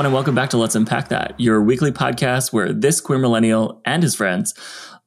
everyone, and welcome back to Let's Unpack That, your weekly podcast where this queer millennial and his friends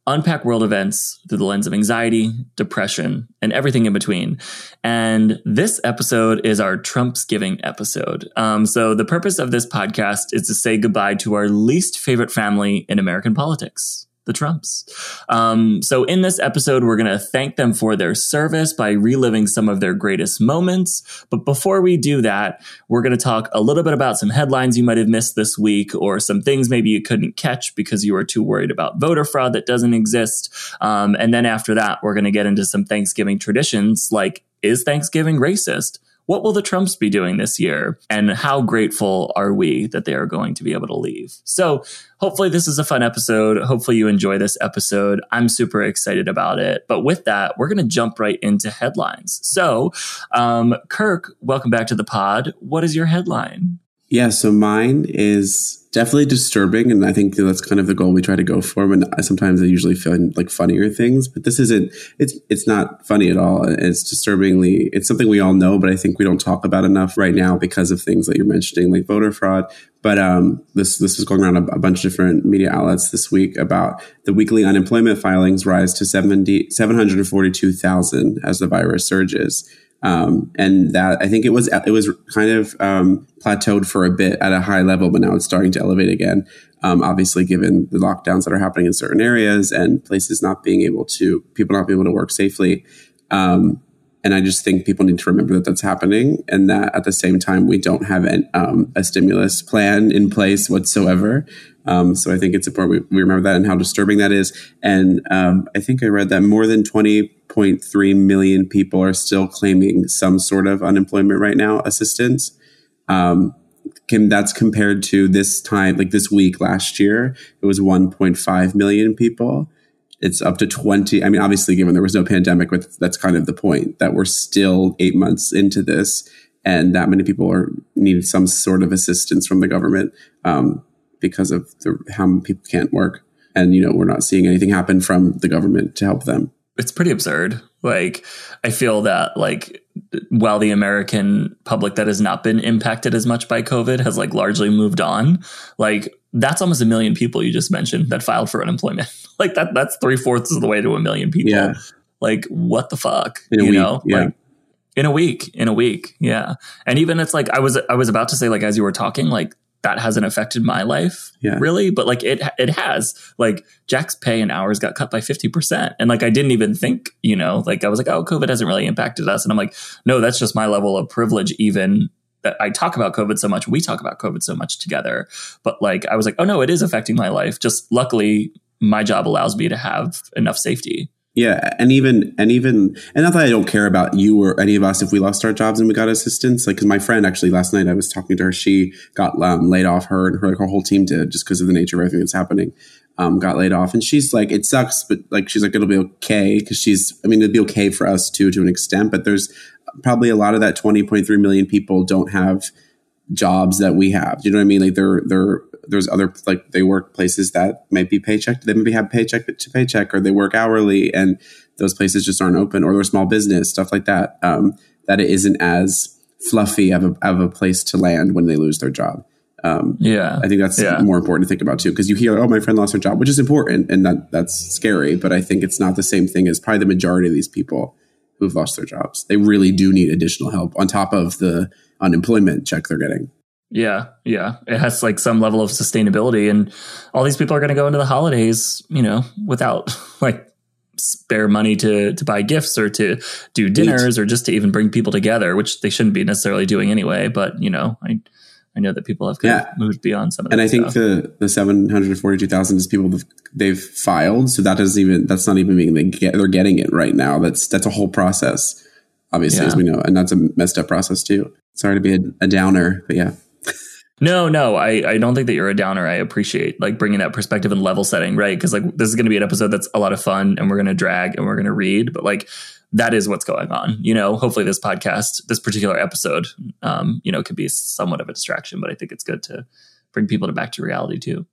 unpack world events through the lens of anxiety, depression, and everything in between. And this episode is our Trumpsgiving episode. Um, so the purpose of this podcast is to say goodbye to our least favorite family in American politics the Trumps. Um, so, in this episode, we're going to thank them for their service by reliving some of their greatest moments. But before we do that, we're going to talk a little bit about some headlines you might have missed this week or some things maybe you couldn't catch because you were too worried about voter fraud that doesn't exist. Um, and then after that, we're going to get into some Thanksgiving traditions like is Thanksgiving racist? What will the Trumps be doing this year? And how grateful are we that they are going to be able to leave? So hopefully this is a fun episode. Hopefully you enjoy this episode. I'm super excited about it. But with that, we're going to jump right into headlines. So, um, Kirk, welcome back to the pod. What is your headline? Yeah, so mine is definitely disturbing, and I think that's kind of the goal we try to go for. And sometimes I usually find like funnier things, but this isn't. It's it's not funny at all. It's disturbingly. It's something we all know, but I think we don't talk about enough right now because of things that you're mentioning, like voter fraud. But um, this this was going around a, a, bunch of different media outlets this week about the weekly unemployment filings rise to 70, 742,000 as the virus surges. Um, and that I think it was it was kind of um, plateaued for a bit at a high level, but now it's starting to elevate again. Um, obviously, given the lockdowns that are happening in certain areas and places not being able to people not being able to work safely. Um, and I just think people need to remember that that's happening, and that at the same time we don't have an, um, a stimulus plan in place whatsoever. Um, so I think it's important we, we, remember that and how disturbing that is. And I think I read that more than 20.3 million people are still claiming some sort of unemployment right now assistance. Um, Kim, that's compared to this time, like this week last year, it was 1.5 million people. It's up to 20. I mean, obviously, given there was no pandemic, but that's kind of the point that we're still eight months into this, and that many people are needing some sort of assistance from the government um, because of the, how people can't work. And, you know, we're not seeing anything happen from the government to help them it's pretty absurd. Like, I feel that like while the American public that has not been impacted as much by COVID has like largely moved on, like that's almost a million people you just mentioned that filed for unemployment. like that that's three fourths of the way to a million people. Yeah. Like what the fuck? In a you week, know? yeah. Like in a week. In a week. Yeah. And even it's like I was I was about to say, like as you were talking, like that hasn't affected my life yeah. really but like it it has. Like jack's pay and hours got cut by 50% and like i didn't even think you know like i was like oh covid hasn't really impacted us. And i'm like no that's just my level of privilege even that i talk about covid so much. We talk about covid so much together. But like i was like oh no it is affecting my life. Just luckily my job allows me to have enough safety yeah, and even and even and not that I don't care about you or any of us if we lost our jobs and we got assistance. Like, because my friend actually last night I was talking to her, she got um, laid off. Her and her like her whole team did just because of the nature of everything that's happening. Um, got laid off, and she's like, it sucks, but like she's like, it'll be okay because she's. I mean, it'll be okay for us too to an extent, but there's probably a lot of that 20.3 million people don't have jobs that we have. Do you know what I mean? Like they're they're there's other like they work places that might be paycheck. They maybe have paycheck to paycheck, or they work hourly, and those places just aren't open, or they're small business stuff like that. Um, that it isn't as fluffy of a of a place to land when they lose their job. Um, yeah, I think that's yeah. more important to think about too, because you hear, "Oh, my friend lost her job," which is important, and that that's scary. But I think it's not the same thing as probably the majority of these people who've lost their jobs. They really do need additional help on top of the unemployment check they're getting. Yeah, yeah. It has like some level of sustainability and all these people are going to go into the holidays, you know, without like spare money to to buy gifts or to do dinners or just to even bring people together, which they shouldn't be necessarily doing anyway, but you know, I I know that people have kind yeah. of moved beyond some of that. And I think stuff. the the 742,000 is people they've filed, so that doesn't even that's not even being they get they're getting it right now. That's that's a whole process obviously yeah. as we know, and that's a messed up process too. Sorry to be a, a downer, but yeah. No, no, I, I don't think that you're a downer. I appreciate like bringing that perspective and level setting, right? Because like this is going to be an episode that's a lot of fun, and we're going to drag and we're going to read, but like that is what's going on. You know, hopefully this podcast, this particular episode, um, you know, could be somewhat of a distraction, but I think it's good to bring people to back to reality too.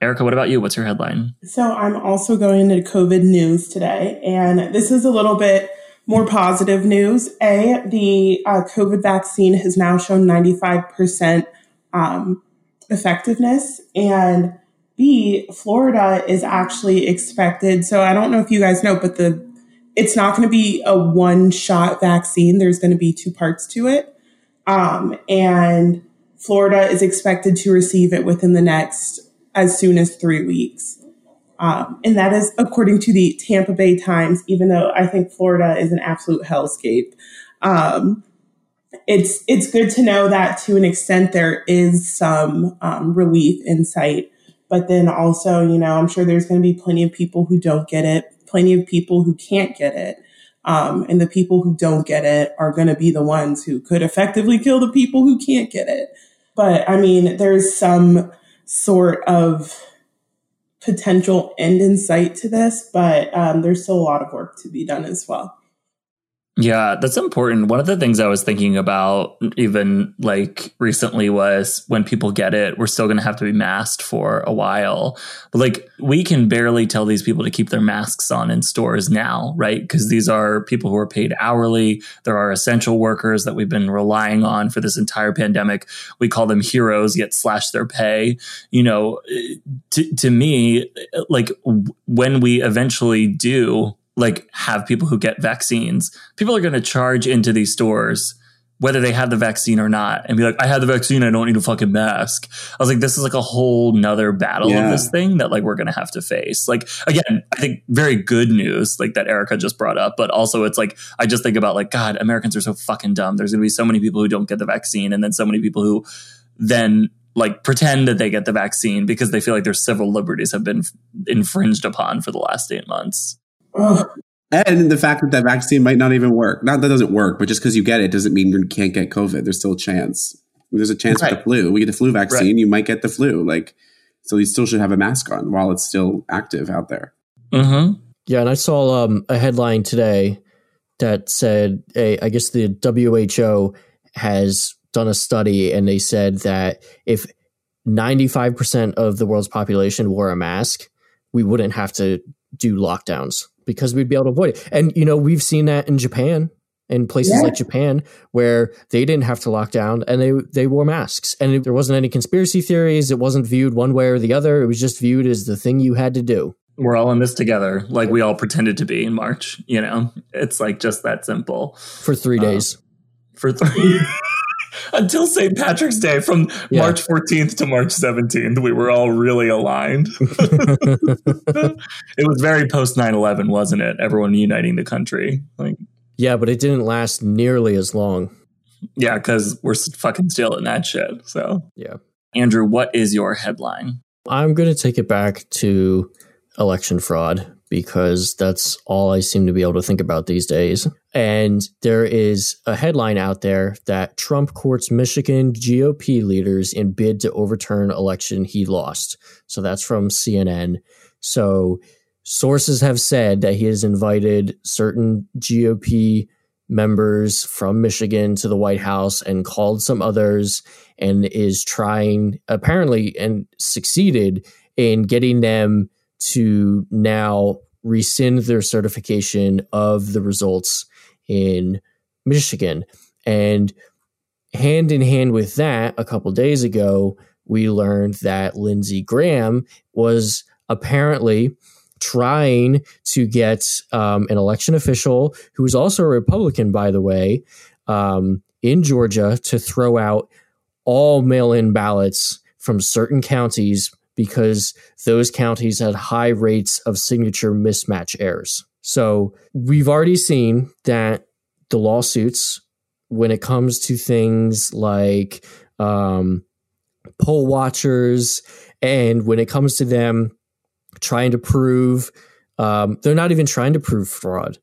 Erica, what about you? What's your headline? So I'm also going into COVID news today, and this is a little bit more positive news. A, the uh, COVID vaccine has now shown 95% um, effectiveness. And B, Florida is actually expected. So I don't know if you guys know, but the it's not going to be a one shot vaccine. There's going to be two parts to it. Um, and Florida is expected to receive it within the next as soon as three weeks. Um, and that is according to the Tampa Bay Times, even though I think Florida is an absolute hellscape. Um, it's it's good to know that to an extent there is some um, relief in sight, but then also you know I'm sure there's going to be plenty of people who don't get it, plenty of people who can't get it, um, and the people who don't get it are going to be the ones who could effectively kill the people who can't get it. But I mean, there's some sort of potential end in sight to this, but um, there's still a lot of work to be done as well. Yeah, that's important. One of the things I was thinking about even like recently was when people get it, we're still going to have to be masked for a while. But like we can barely tell these people to keep their masks on in stores now, right? Because these are people who are paid hourly. There are essential workers that we've been relying on for this entire pandemic. We call them heroes, yet slash their pay. You know, eh, to, to me, eh, like when we eventually do like have people who get vaccines, people are going to charge into these stores whether they have the vaccine or not and be like, I have the vaccine, I don't need a fucking mask. I was like, this is like a whole nother battle yeah. of this thing that like we're gonna have to face. Like again, I think very good news, like that Erica just brought up, but also it's like I just think about like, God, Americans are so fucking dumb. There's gonna be so many people who don't get the vaccine, and then so many people who then like pretend that they get the vaccine because they feel like their civil liberties have been infringed upon for the last eight months. And the fact that that vaccine might not even work. Not that doesn't work, but just because you get it doesn't mean you can't get COVID. There's still a chance. There's a chance right. with the flu. We get the flu vaccine, right. you might get the flu. Like, so you still should have a mask on while it's still active out there. Mm-hmm. Yeah, and I saw um, a headline today that said, a, I guess the WHO has done a study, and they said that if 95% of the world's population wore a mask, we wouldn't have to do lockdowns because we'd be able to avoid it. And you know, we've seen that in Japan in places yeah. like Japan where they didn't have to lock down and they they wore masks and it, there wasn't any conspiracy theories. It wasn't viewed one way or the other. It was just viewed as the thing you had to do. We're all in this together, like we all pretended to be in March. You know, it's like just that simple for three days. Uh, for three. until St. Patrick's Day from yeah. March 14th to March 17th. We were all really aligned. it was very post 9 11, wasn't it? Everyone uniting the country. Like, yeah, but it didn't last nearly as long. Yeah, because we're fucking still in that shit. So, yeah. Andrew, what is your headline? I'm going to take it back to election fraud because that's all I seem to be able to think about these days. And there is a headline out there that Trump courts Michigan GOP leaders in bid to overturn election he lost. So that's from CNN. So sources have said that he has invited certain GOP members from Michigan to the White House and called some others and is trying apparently and succeeded in getting them to now rescind their certification of the results in Michigan. And hand in hand with that, a couple days ago, we learned that Lindsey Graham was apparently trying to get um, an election official who is also a Republican, by the way, um, in Georgia to throw out all mail in ballots from certain counties because those counties had high rates of signature mismatch errors. So we've already seen that the lawsuits, when it comes to things like um, poll watchers, and when it comes to them trying to prove, um, they're not even trying to prove fraud.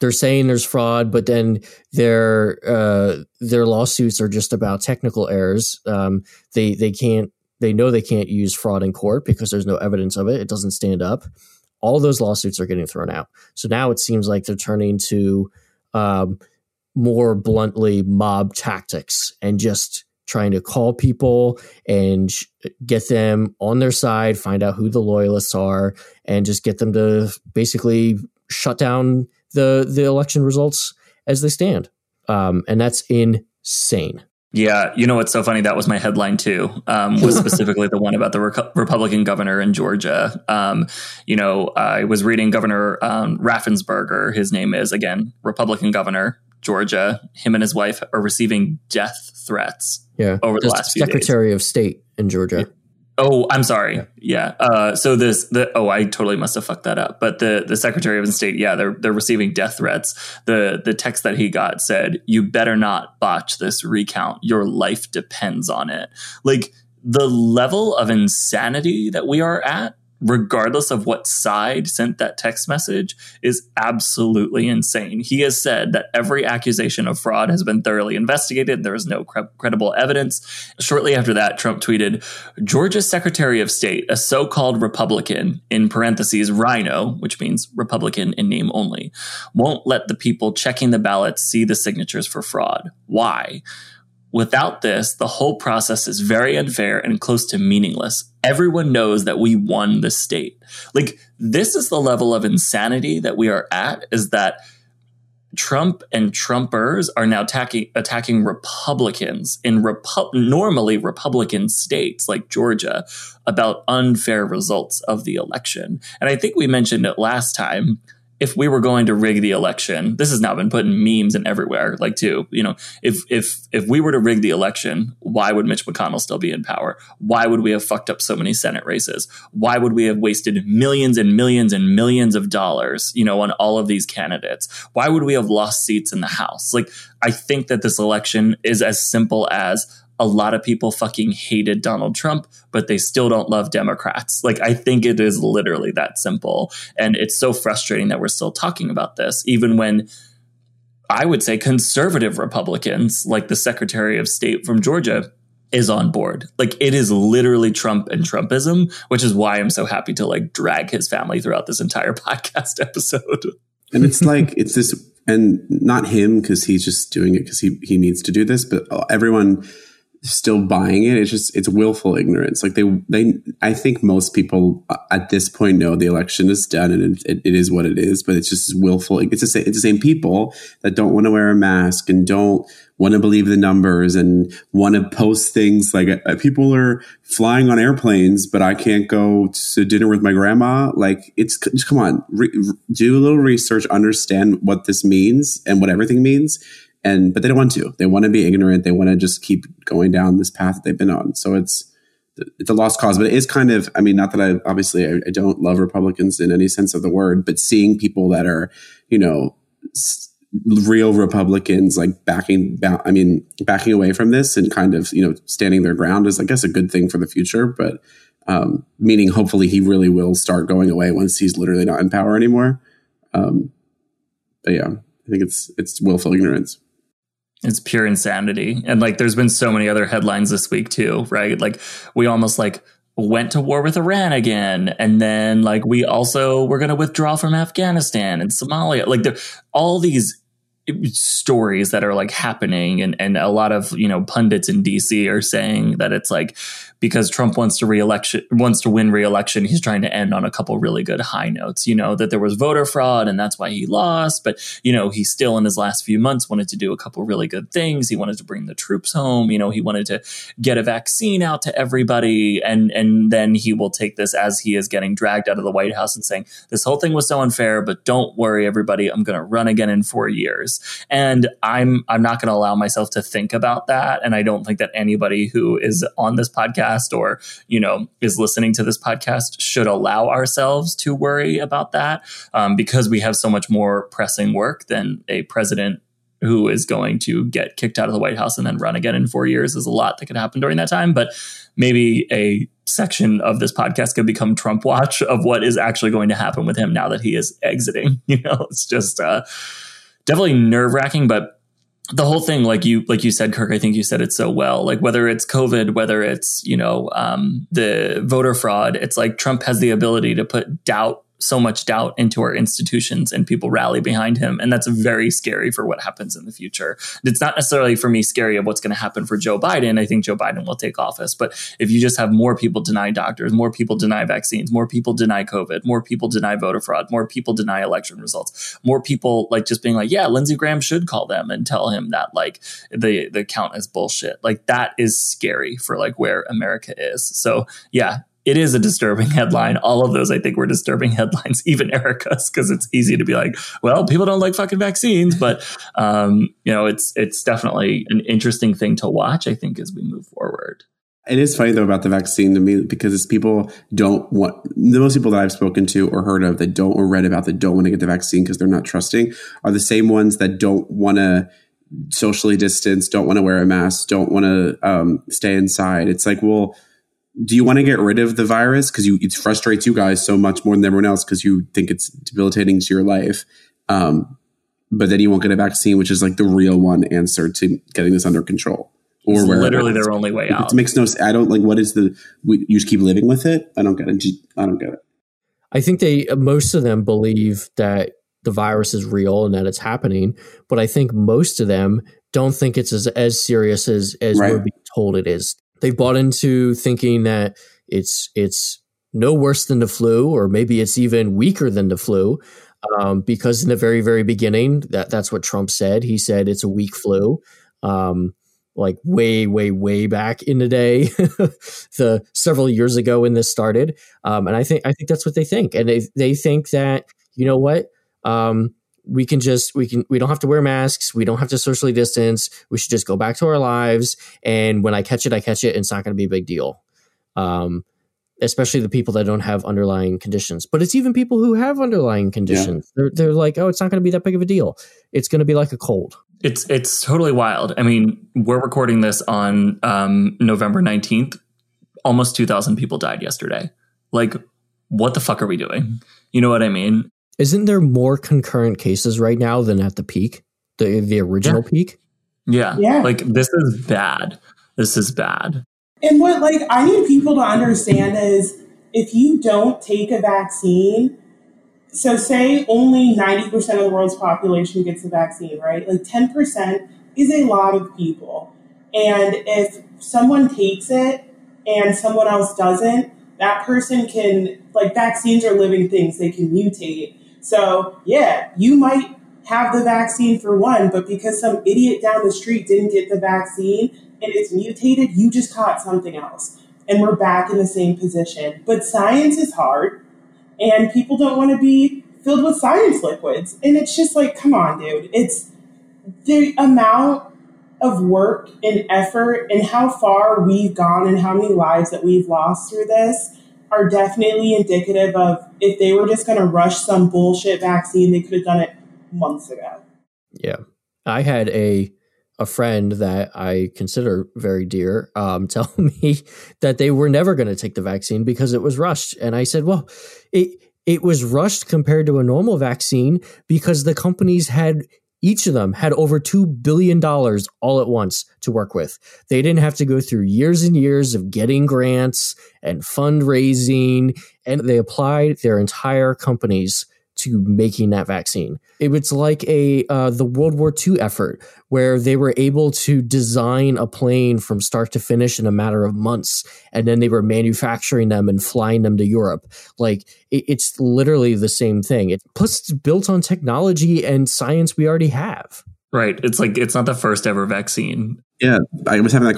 They're saying there's fraud, but then their uh, their lawsuits are just about technical errors. Um, they they can't they know they can't use fraud in court because there's no evidence of it. It doesn't stand up. All those lawsuits are getting thrown out. So now it seems like they're turning to um, more bluntly mob tactics and just trying to call people and get them on their side, find out who the loyalists are, and just get them to basically shut down the the election results as they stand. Um, and that's insane. Yeah, you know what's so funny? That was my headline too. Um, was specifically the one about the Re- Republican governor in Georgia. Um, you know, I was reading Governor um, Raffensperger. His name is again Republican governor Georgia. Him and his wife are receiving death threats. Yeah, over the last Secretary of State in Georgia. Oh, I'm sorry. Yeah. yeah. Uh, so this the oh, I totally must have fucked that up. But the the Secretary of State, yeah, they're they're receiving death threats. The the text that he got said, "You better not botch this recount. Your life depends on it." Like the level of insanity that we are at regardless of what side sent that text message, is absolutely insane. He has said that every accusation of fraud has been thoroughly investigated. There is no cre- credible evidence. Shortly after that, Trump tweeted Georgia's Secretary of State, a so called Republican, in parentheses, RINO, which means Republican in name only, won't let the people checking the ballots see the signatures for fraud. Why? Without this, the whole process is very unfair and close to meaningless. Everyone knows that we won the state. Like, this is the level of insanity that we are at is that Trump and Trumpers are now attacking, attacking Republicans in Repu- normally Republican states like Georgia about unfair results of the election. And I think we mentioned it last time if we were going to rig the election, this has now been put in memes and everywhere, like too, you know, if if if we were to rig the election, why would Mitch McConnell still be in power? Why would we have fucked up so many Senate races? Why would we have wasted millions and millions and millions of dollars, you know, on all of these candidates? Why would we have lost seats in the House? Like, I think that this election is as simple as a lot of people fucking hated Donald Trump, but they still don't love Democrats. Like, I think it is literally that simple. And it's so frustrating that we're still talking about this, even when I would say conservative Republicans, like the Secretary of State from Georgia, is on board. Like it is literally Trump and Trumpism, which is why I'm so happy to like drag his family throughout this entire podcast episode. And it's like it's this and not him because he's just doing it because he he needs to do this, but uh, everyone still buying it. It's just it's willful ignorance. Like they they I think most people uh, at this point know the election is done and it, it is what it is. But it's just willful. It's the same, it's the same people that don't want to wear a mask and don't want to believe the numbers and want to post things like uh, people are flying on airplanes, but I can't go to dinner with my grandma. Like it's just come on, re, do a little research, understand what this means and what everything means and but they don't want to. They want to be ignorant. They want to just keep going down this path they've been on. So it's it's a lost cause, but it is kind of. I mean, not that I obviously I, I don't love Republicans in any sense of the word, but seeing people that are you know real Republicans like backing, back, I mean, backing away from this and kind of you know standing their ground is, I guess, a good thing for the future. But um, meaning, hopefully, he really will start going away once he's literally not in power anymore. Um, but yeah, I think it's it's willful ignorance. It's pure insanity. And like there's been so many other headlines this week too, right? Like we almost like went to war with Iran again. And then like we also we're gonna withdraw from Afghanistan and Somalia. Like there all these stories that are like happening and and a lot of you know pundits in DC are saying that it's like because Trump wants to reelection wants to win reelection, he's trying to end on a couple really good high notes. You know that there was voter fraud and that's why he lost, but you know he still in his last few months wanted to do a couple really good things. He wanted to bring the troops home. You know he wanted to get a vaccine out to everybody, and and then he will take this as he is getting dragged out of the White House and saying this whole thing was so unfair, but don't worry, everybody, I'm going to run again in four years. And I'm I'm not going to allow myself to think about that, and I don't think that anybody who is on this podcast or, you know, is listening to this podcast should allow ourselves to worry about that um, because we have so much more pressing work than a president who is going to get kicked out of the White House and then run again in four years. There's a lot that could happen during that time, but maybe a section of this podcast could become Trump watch of what is actually going to happen with him now that he is exiting. You know, it's just uh, definitely nerve wracking, but the whole thing, like you, like you said, Kirk, I think you said it so well. Like whether it's COVID, whether it's you know um, the voter fraud, it's like Trump has the ability to put doubt so much doubt into our institutions and people rally behind him. And that's very scary for what happens in the future. It's not necessarily for me scary of what's going to happen for Joe Biden. I think Joe Biden will take office. But if you just have more people deny doctors, more people deny vaccines, more people deny COVID, more people deny voter fraud, more people deny election results, more people like just being like, yeah, Lindsey Graham should call them and tell him that like the, the count is bullshit. Like that is scary for like where America is. So yeah, it is a disturbing headline. All of those, I think, were disturbing headlines, even Erica's, because it's easy to be like, well, people don't like fucking vaccines, but um, you know, it's it's definitely an interesting thing to watch. I think as we move forward. It is funny though about the vaccine to me because it's people don't want the most people that I've spoken to or heard of that don't or read about that don't want to get the vaccine because they're not trusting are the same ones that don't want to socially distance, don't want to wear a mask, don't want to um, stay inside. It's like, well, do you want to get rid of the virus? Because you it frustrates you guys so much more than everyone else because you think it's debilitating to your life. Um, but then you won't get a vaccine which is like the real one answer to getting this under control or it's literally their only way out. it makes no sense i don't like what is the we, you just keep living with it? I don't get it. I don't get it. I think they most of them believe that the virus is real and that it's happening but i think most of them don't think it's as, as serious as as right. we're being told it is They've bought into thinking that it's it's no worse than the flu, or maybe it's even weaker than the flu, um, because in the very very beginning, that that's what Trump said. He said it's a weak flu. Um, like way, way, way back in the day, the several years ago when this started, um, and I think I think that's what they think, and they they think that you know what, um, we can just we can we don't have to wear masks. We don't have to socially distance. We should just go back to our lives. And when i catch it i catch it. And it's not going to be a big deal. Um, especially the people that don't have underlying conditions. But it's even people who have underlying conditions. Yeah. they're, they're like oh it's not going to be that big of a deal. It's going to be like a cold. It's it's totally wild. I mean we're recording this on um, november 19th almost 2000 people died yesterday. Like what the fuck are we doing? You know what i mean isn't there more concurrent cases right now than at the peak, the the original yeah. peak? Yeah. yeah. Like this is bad. This is bad. And what like I need people to understand is if you don't take a vaccine, so say only 90% of the world's population gets a vaccine, right? Like 10% is a lot of people. And if someone takes it and someone else doesn't, that person can like vaccines are living things, they can mutate. So, yeah, you might have the vaccine for one, but because some idiot down the street didn't get the vaccine and it's mutated, you just caught something else. And we're back in the same position. But science is hard, and people don't want to be filled with science liquids. And it's just like, come on, dude. It's the amount of work and effort and how far we've gone and how many lives that we've lost through this are definitely indicative of if they were just going to rush some bullshit vaccine, they could have done it months ago. Yeah. I had a a friend that I consider very dear um, tell me that they were never going to take the vaccine because it was rushed, and I said, "Well, it it was rushed compared to a normal vaccine because the companies had each of them had over $2 billion all at once to work with. They didn't have to go through years and years of getting grants and fundraising, and they applied their entire companies to making that vaccine. It was like a uh, the World War II effort where they were able to design a plane from start to finish in a matter of months, and then they were manufacturing them and flying them to Europe. Like it, it's literally the same thing. It plus it's built on technology and science we already have. Right. It's like it's not the first ever vaccine. Yeah, I was having that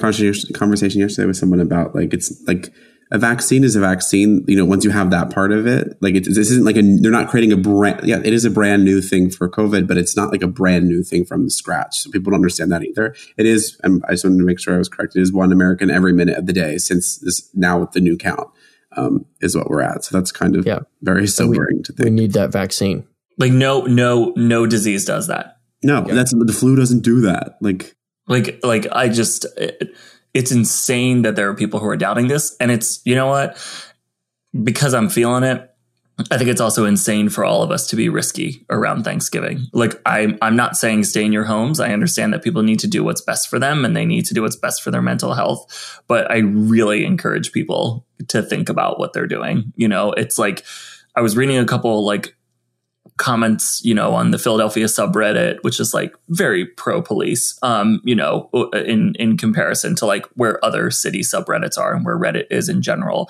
conversation yesterday with someone about like it's like a vaccine is a vaccine. You know, once you have that part of it, like it, this isn't like a, they're not creating a brand. Yeah, it is a brand new thing for COVID, but it's not like a brand new thing from scratch. So people don't understand that either. It is. And I just wanted to make sure I was correct. It is one American every minute of the day since this now with the new count um, is what we're at. So that's kind of yeah. very sobering we, to think. We need that vaccine. Like no, no, no disease does that. No, yeah. that's the flu doesn't do that. Like, like, like I just. It, it's insane that there are people who are doubting this. And it's, you know what? Because I'm feeling it, I think it's also insane for all of us to be risky around Thanksgiving. Like I'm I'm not saying stay in your homes. I understand that people need to do what's best for them and they need to do what's best for their mental health, but I really encourage people to think about what they're doing. You know, it's like I was reading a couple like comments, you know, on the Philadelphia subreddit, which is like very pro police, um, you know, in in comparison to like where other city subreddits are and where Reddit is in general.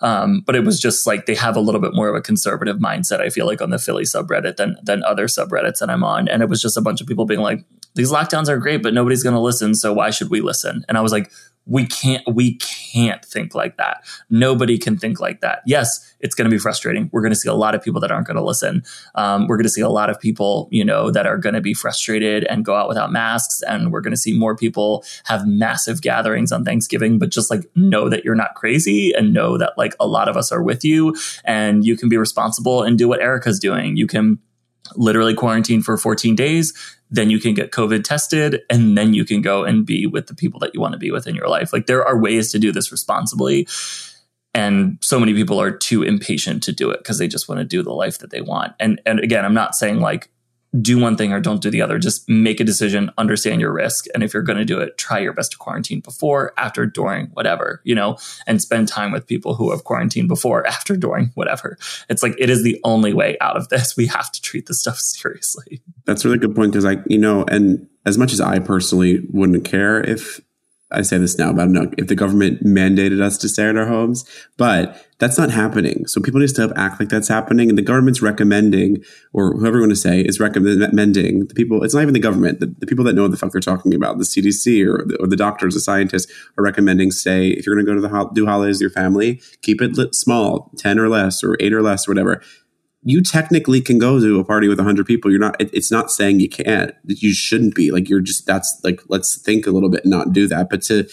Um, but it was just like they have a little bit more of a conservative mindset. I feel like on the Philly subreddit than than other subreddits that I'm on, and it was just a bunch of people being like, "These lockdowns are great, but nobody's going to listen, so why should we listen?" And I was like, we can't we can't think like that. Nobody can think like that. Yes it's going to be frustrating. We're going to see a lot of people that aren't going to listen. Um, we're going to see a lot of people you know that are going to be frustrated and go out without masks and we're going to see more people have massive gatherings on thanksgiving but just like know that you're not crazy and know that like a lot of us are with you and you can be responsible and do what erica's doing. You can literally quarantine for 14 days then you can get COVID tested, and then you can go and be with the people that you want to be with in your life. Like there are ways to do this responsibly. And so many people are too impatient to do it because they just want to do the life that they want. And and again, I'm not saying like do one thing or don't do the other. Just make a decision, understand your risk. And if you're going to do it, try your best to quarantine before, after, during, whatever, you know, and spend time with people who have quarantined before, after, during, whatever. It's like it is the only way out of this. We have to treat this stuff seriously. That's a really good point because I, you know, and as much as I personally wouldn't care if I say this now, but I don't know if the government mandated us to stay in our homes, but that's not happening. So people need to act like that's happening. And the government's recommending, or whoever you want to say is recommending the people, it's not even the government, the, the people that know what the fuck they're talking about, the CDC or the, or the doctors, the scientists are recommending say, if you're going to go to the ho- do holidays with your family, keep it small, 10 or less, or eight or less, or whatever you technically can go to a party with 100 people. You're not it, it's not saying you can't. You shouldn't be. Like you're just that's like let's think a little bit and not do that. But to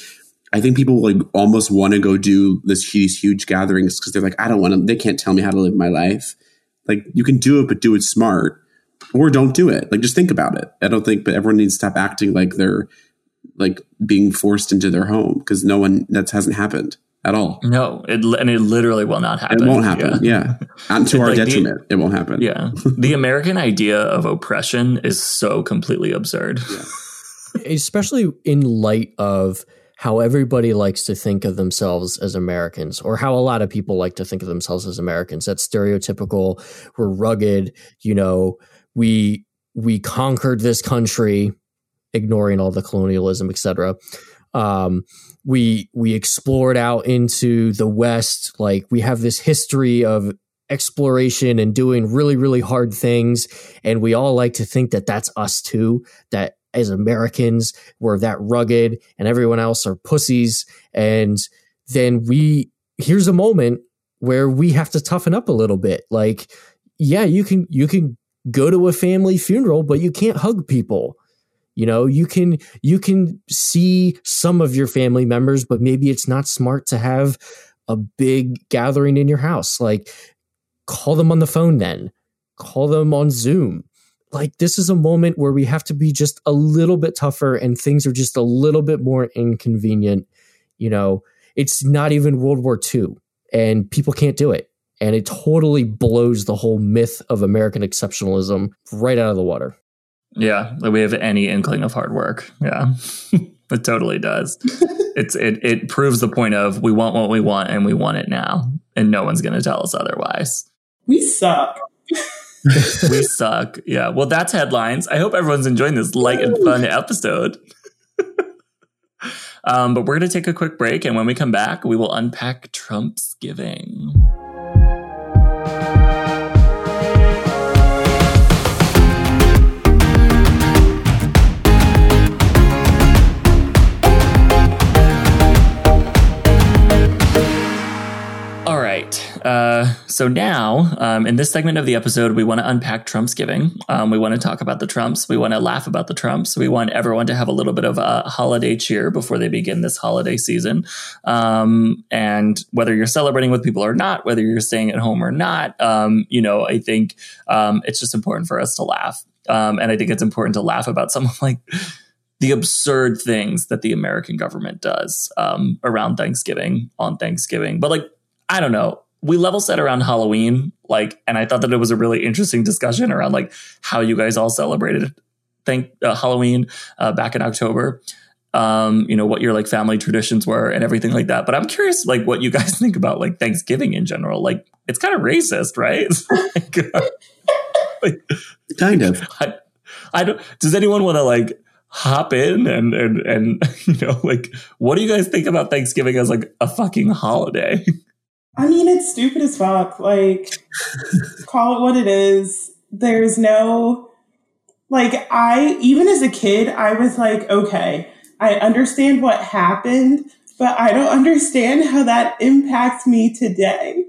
i think people like almost want to go do this these huge gatherings because they're like i don't want to they can't tell me how to live my life. Like you can do it but do it smart or don't do it. Like just think about it. I don't think but everyone needs to stop acting like they're like being forced into their home because no one that hasn't happened at all. No, it, and it literally will not happen. It won't happen. Yeah, yeah. and to our like detriment, the, it won't happen. Yeah, the American idea of oppression is so completely absurd. Yeah. Especially in light of how everybody likes to think of themselves as Americans, or how a lot of people like to think of themselves as Americans. That's stereotypical. We're rugged. You know, we we conquered this country, ignoring all the colonialism, etc. Um, we we explored out into the west like we have this history of exploration and doing really really hard things and we all like to think that that's us too that as americans we're that rugged and everyone else are pussies and then we here's a moment where we have to toughen up a little bit. Like yeah you can you can go to a family funeral but you can't hug people you know, you can you can see some of your family members, but maybe it's not smart to have a big gathering in your house. Like call them on the phone then. Call them on Zoom. Like this is a moment where we have to be just a little bit tougher and things are just a little bit more inconvenient. You know, it's not even World War II and people can't do it. And it totally blows the whole myth of American exceptionalism right out of the water. Yeah, we have any inkling of hard work. Yeah, it totally does. it's it it proves the point of we want what we want and we want it now, and no one's going to tell us otherwise. We suck. we suck. Yeah. Well, that's headlines. I hope everyone's enjoying this light and fun episode. um, but we're going to take a quick break, and when we come back, we will unpack Trumpsgiving. Uh, so now, um, in this segment of the episode, we want to unpack Trumpsgiving. Um, we want to talk about the Trumps. We want to laugh about the Trumps. We want everyone to have a little bit of a holiday cheer before they begin this holiday season. Um, and whether you're celebrating with people or not, whether you're staying at home or not, um, you know, I think um, it's just important for us to laugh. Um, and I think it's important to laugh about some of like the absurd things that the American government does around Thanksgiving on Thanksgiving. But like, I don't know we level set around Halloween, like, and I thought that it was a really interesting discussion around like how you guys all celebrated thank uh, Halloween uh, back in October. um, you know, what your like family traditions were and everything like that. But I'm curious, like, what you guys think about like Thanksgiving in general. Like, it's kind of racist, right? like, kind of. I, I don't. Does anyone want to like hop in and and and you know like what do you guys think about Thanksgiving as like a fucking holiday? I mean, it's stupid as fuck. Like, call it what it is. There's no, like, I, even as a kid, I was like, okay, I understand what happened, but I don't understand how that impacts me today.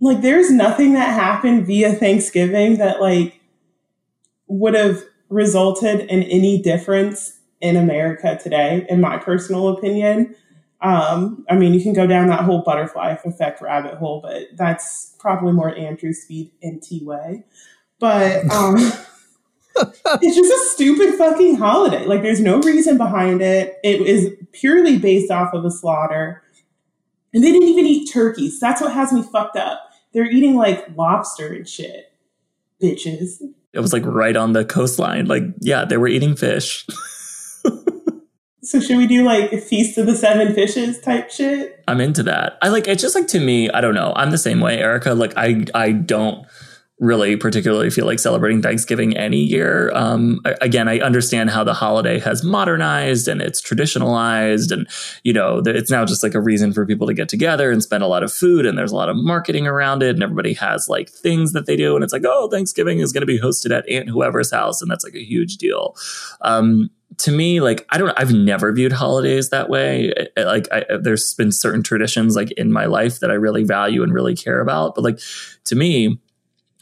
Like, there's nothing that happened via Thanksgiving that, like, would have resulted in any difference in America today, in my personal opinion. Um, I mean, you can go down that whole butterfly effect rabbit hole, but that's probably more Andrew Speed and T way. But um, it's just a stupid fucking holiday. Like, there's no reason behind it. It is purely based off of a slaughter. And they didn't even eat turkeys. That's what has me fucked up. They're eating like lobster and shit. Bitches. It was like right on the coastline. Like, yeah, they were eating fish. So should we do like Feast of the Seven Fishes type shit? I'm into that. I like it's just like to me, I don't know. I'm the same way, Erica. Like I I don't really particularly feel like celebrating Thanksgiving any year. Um, again, I understand how the holiday has modernized and it's traditionalized, and you know, it's now just like a reason for people to get together and spend a lot of food, and there's a lot of marketing around it, and everybody has like things that they do, and it's like, oh, Thanksgiving is going to be hosted at Aunt whoever's house, and that's like a huge deal. Um, to me, like I don't, I've never viewed holidays that way. Like I, there's been certain traditions like in my life that I really value and really care about, but like to me,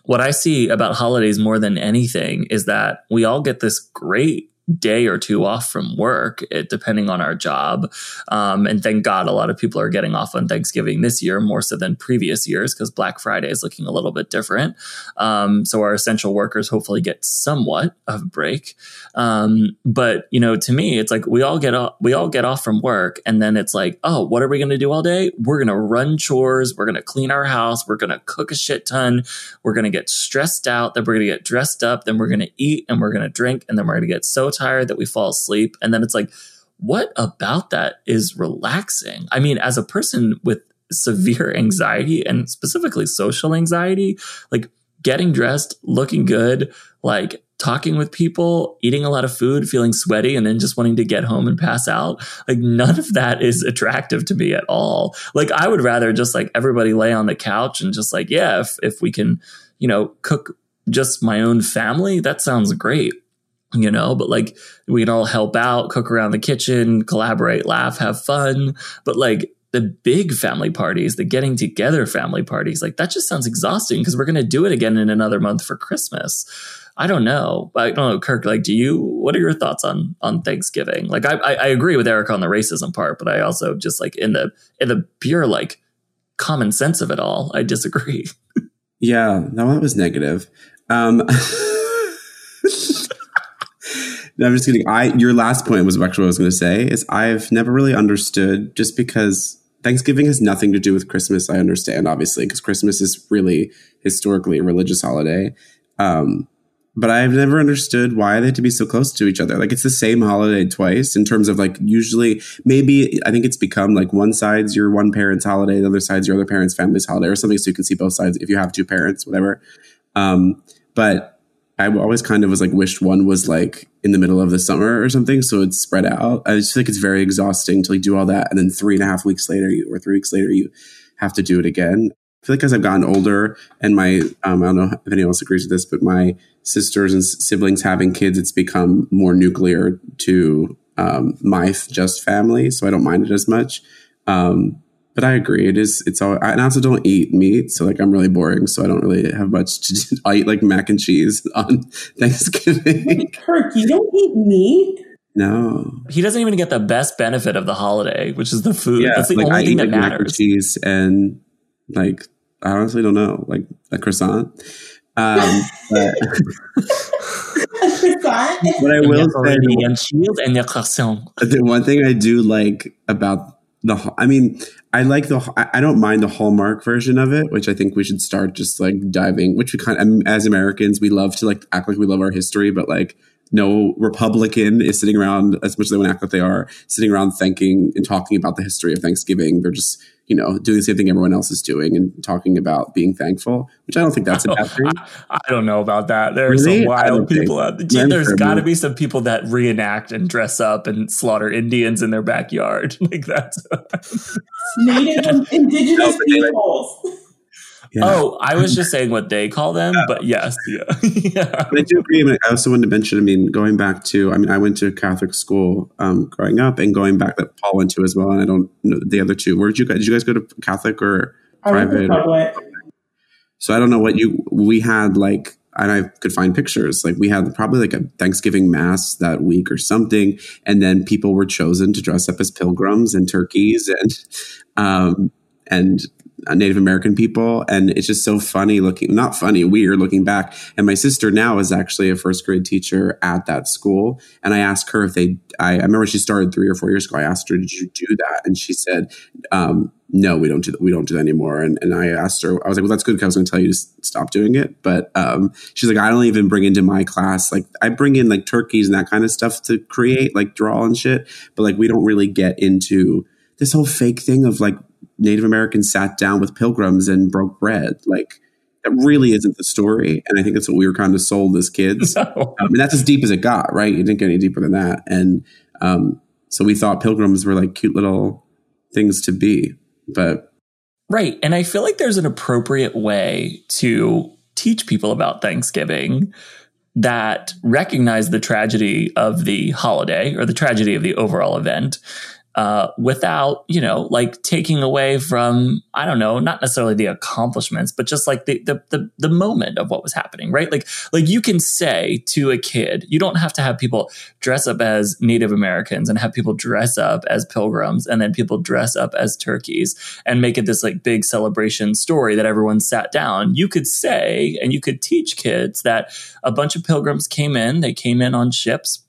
what I see about holidays more than anything is that we all get this great day or two off from work, it, depending on our job. Um, and thank God a lot of people are getting off on Thanksgiving this year more so than previous years because Black Friday is looking a little bit different. Um, so our essential workers hopefully get somewhat of a break. Um, but you know, to me, it's like we all get off, we all get off from work, and then it's like, oh, what are we going to do all day? We're going to run chores. We're going to clean our house. We're going to cook a shit ton. We're going to get stressed out. Then we're going to get dressed up. Then we're going to eat and we're going to drink, and then we're going to get so tired that we fall asleep. And then it's like, what about that is relaxing? I mean, as a person with severe anxiety and specifically social anxiety, like getting dressed, looking good, like talking with people, eating a lot of food, feeling sweaty, and then just wanting to get home and pass out. Like none of that is attractive to me at all. Like I would rather just like everybody lay on the couch and just like, yeah, if, if we can, you know, cook just my own family, that sounds great you know, but like we can all help out, cook around the kitchen, collaborate, laugh, have fun. But like the big family parties, the getting together family parties, like that just sounds exhausting because we're going to do it again in another month for Christmas. I don't know. I don't know, Kirk. Like, do you? What are your thoughts on on Thanksgiving? Like, I, I, agree with Eric on the racism part, but I also just like in the in the pure like common sense of it all, I disagree. yeah, that one was negative. Um, I'm just kidding. I your last point was actually what I was going to say. Is I've never really understood just because Thanksgiving has nothing to do with Christmas. I understand obviously because Christmas is really historically a religious holiday. Um, but I've never understood why they have to be so close to each other. Like it's the same holiday twice in terms of like usually maybe I think it's become like one side's your one parent's holiday, the other side's your other parent's family's holiday or something so you can see both sides if you have two parents, whatever. Um, but I always kind of was like wished one was like in the middle of the summer or something, so it's spread out. I just think it's very exhausting to like do all that, and then three and a half weeks later, or three weeks later, you have to do it again. I feel like as I've gotten older, and my um, I don't know if anyone else agrees with this, but my sisters and siblings having kids, it's become more nuclear to um, my just family, so I don't mind it as much. Um, but I agree. It is. It's all. I also don't eat meat, so like I'm really boring. So I don't really have much to do. I eat like mac and cheese on Thanksgiving. Kirk, you don't eat meat. No, he doesn't even get the best benefit of the holiday, which is the food. Yeah, That's the like, only I thing that matters. Mac and cheese and like I honestly don't know, like a croissant. Um, but, what I will say, and the croissant. the one thing I do like about the I mean, I like the I don't mind the Hallmark version of it, which I think we should start just like diving. Which we kind of as Americans we love to like act like we love our history, but like no Republican is sitting around as much as they want to act like they are sitting around thinking and talking about the history of Thanksgiving. They're just you know doing the same thing everyone else is doing and talking about being thankful, which I don't think that's a oh, bad thing. I, I don't know about that. There are Really? some wild people out there. I'm There's sure got to be some people that reenact and dress up and slaughter Indians in their backyard. Like that's. Native indigenous No, but like- peoples. Yeah. Oh, I was just saying what they call them, but yes, yeah, yeah. But I do agree. I, mean, I also wanted to mention. I mean, going back to, I mean, I went to a Catholic school um, growing up, and going back that Paul went to as well. And I don't know the other two. Where did you guys? Did you guys go to Catholic or I private? public. So I don't know what you. We had like, and I could find pictures. Like we had probably like a Thanksgiving mass that week or something, and then people were chosen to dress up as pilgrims and turkeys and um, and Native American people, and it's just so funny looking. Not funny, weird looking back. And my sister now is actually a first grade teacher at that school, and I asked her if they. I, I remember she started three or four years ago. I asked her, "Did you do that?" And she said, um, "No, we don't do that. We don't do that anymore." And and I asked her, I was like, "Well, that's good because I was going to tell you to stop doing it." But um, she's like, "I don't even bring into my class like I bring in like turkeys and that kind of stuff to create like draw and shit, but like we don't really get into this whole fake thing of like Native Americans sat down with pilgrims and broke bread. Like that really isn't the story. And I think that's what we were kind of sold as kids. No. I mean, that's as deep as it got, right? It didn't get any deeper than that. And um, so we thought pilgrims were like cute little things to be. But Right. And I feel like there's an appropriate way to teach people about Thanksgiving that recognize the tragedy of the holiday or the tragedy of the overall event uh, without, you know, like taking away from, I don't know, not necessarily the accomplishments, but just like the, the, the, the moment of what was happening, right? Like, like you can say to a kid, you don't have to have people dress up as Native Americans and have people dress up as pilgrims and then people dress up as turkeys and make it this like big celebration story that everyone sat down. You could say and you could teach kids that a bunch of pilgrims came in, they came in on ships.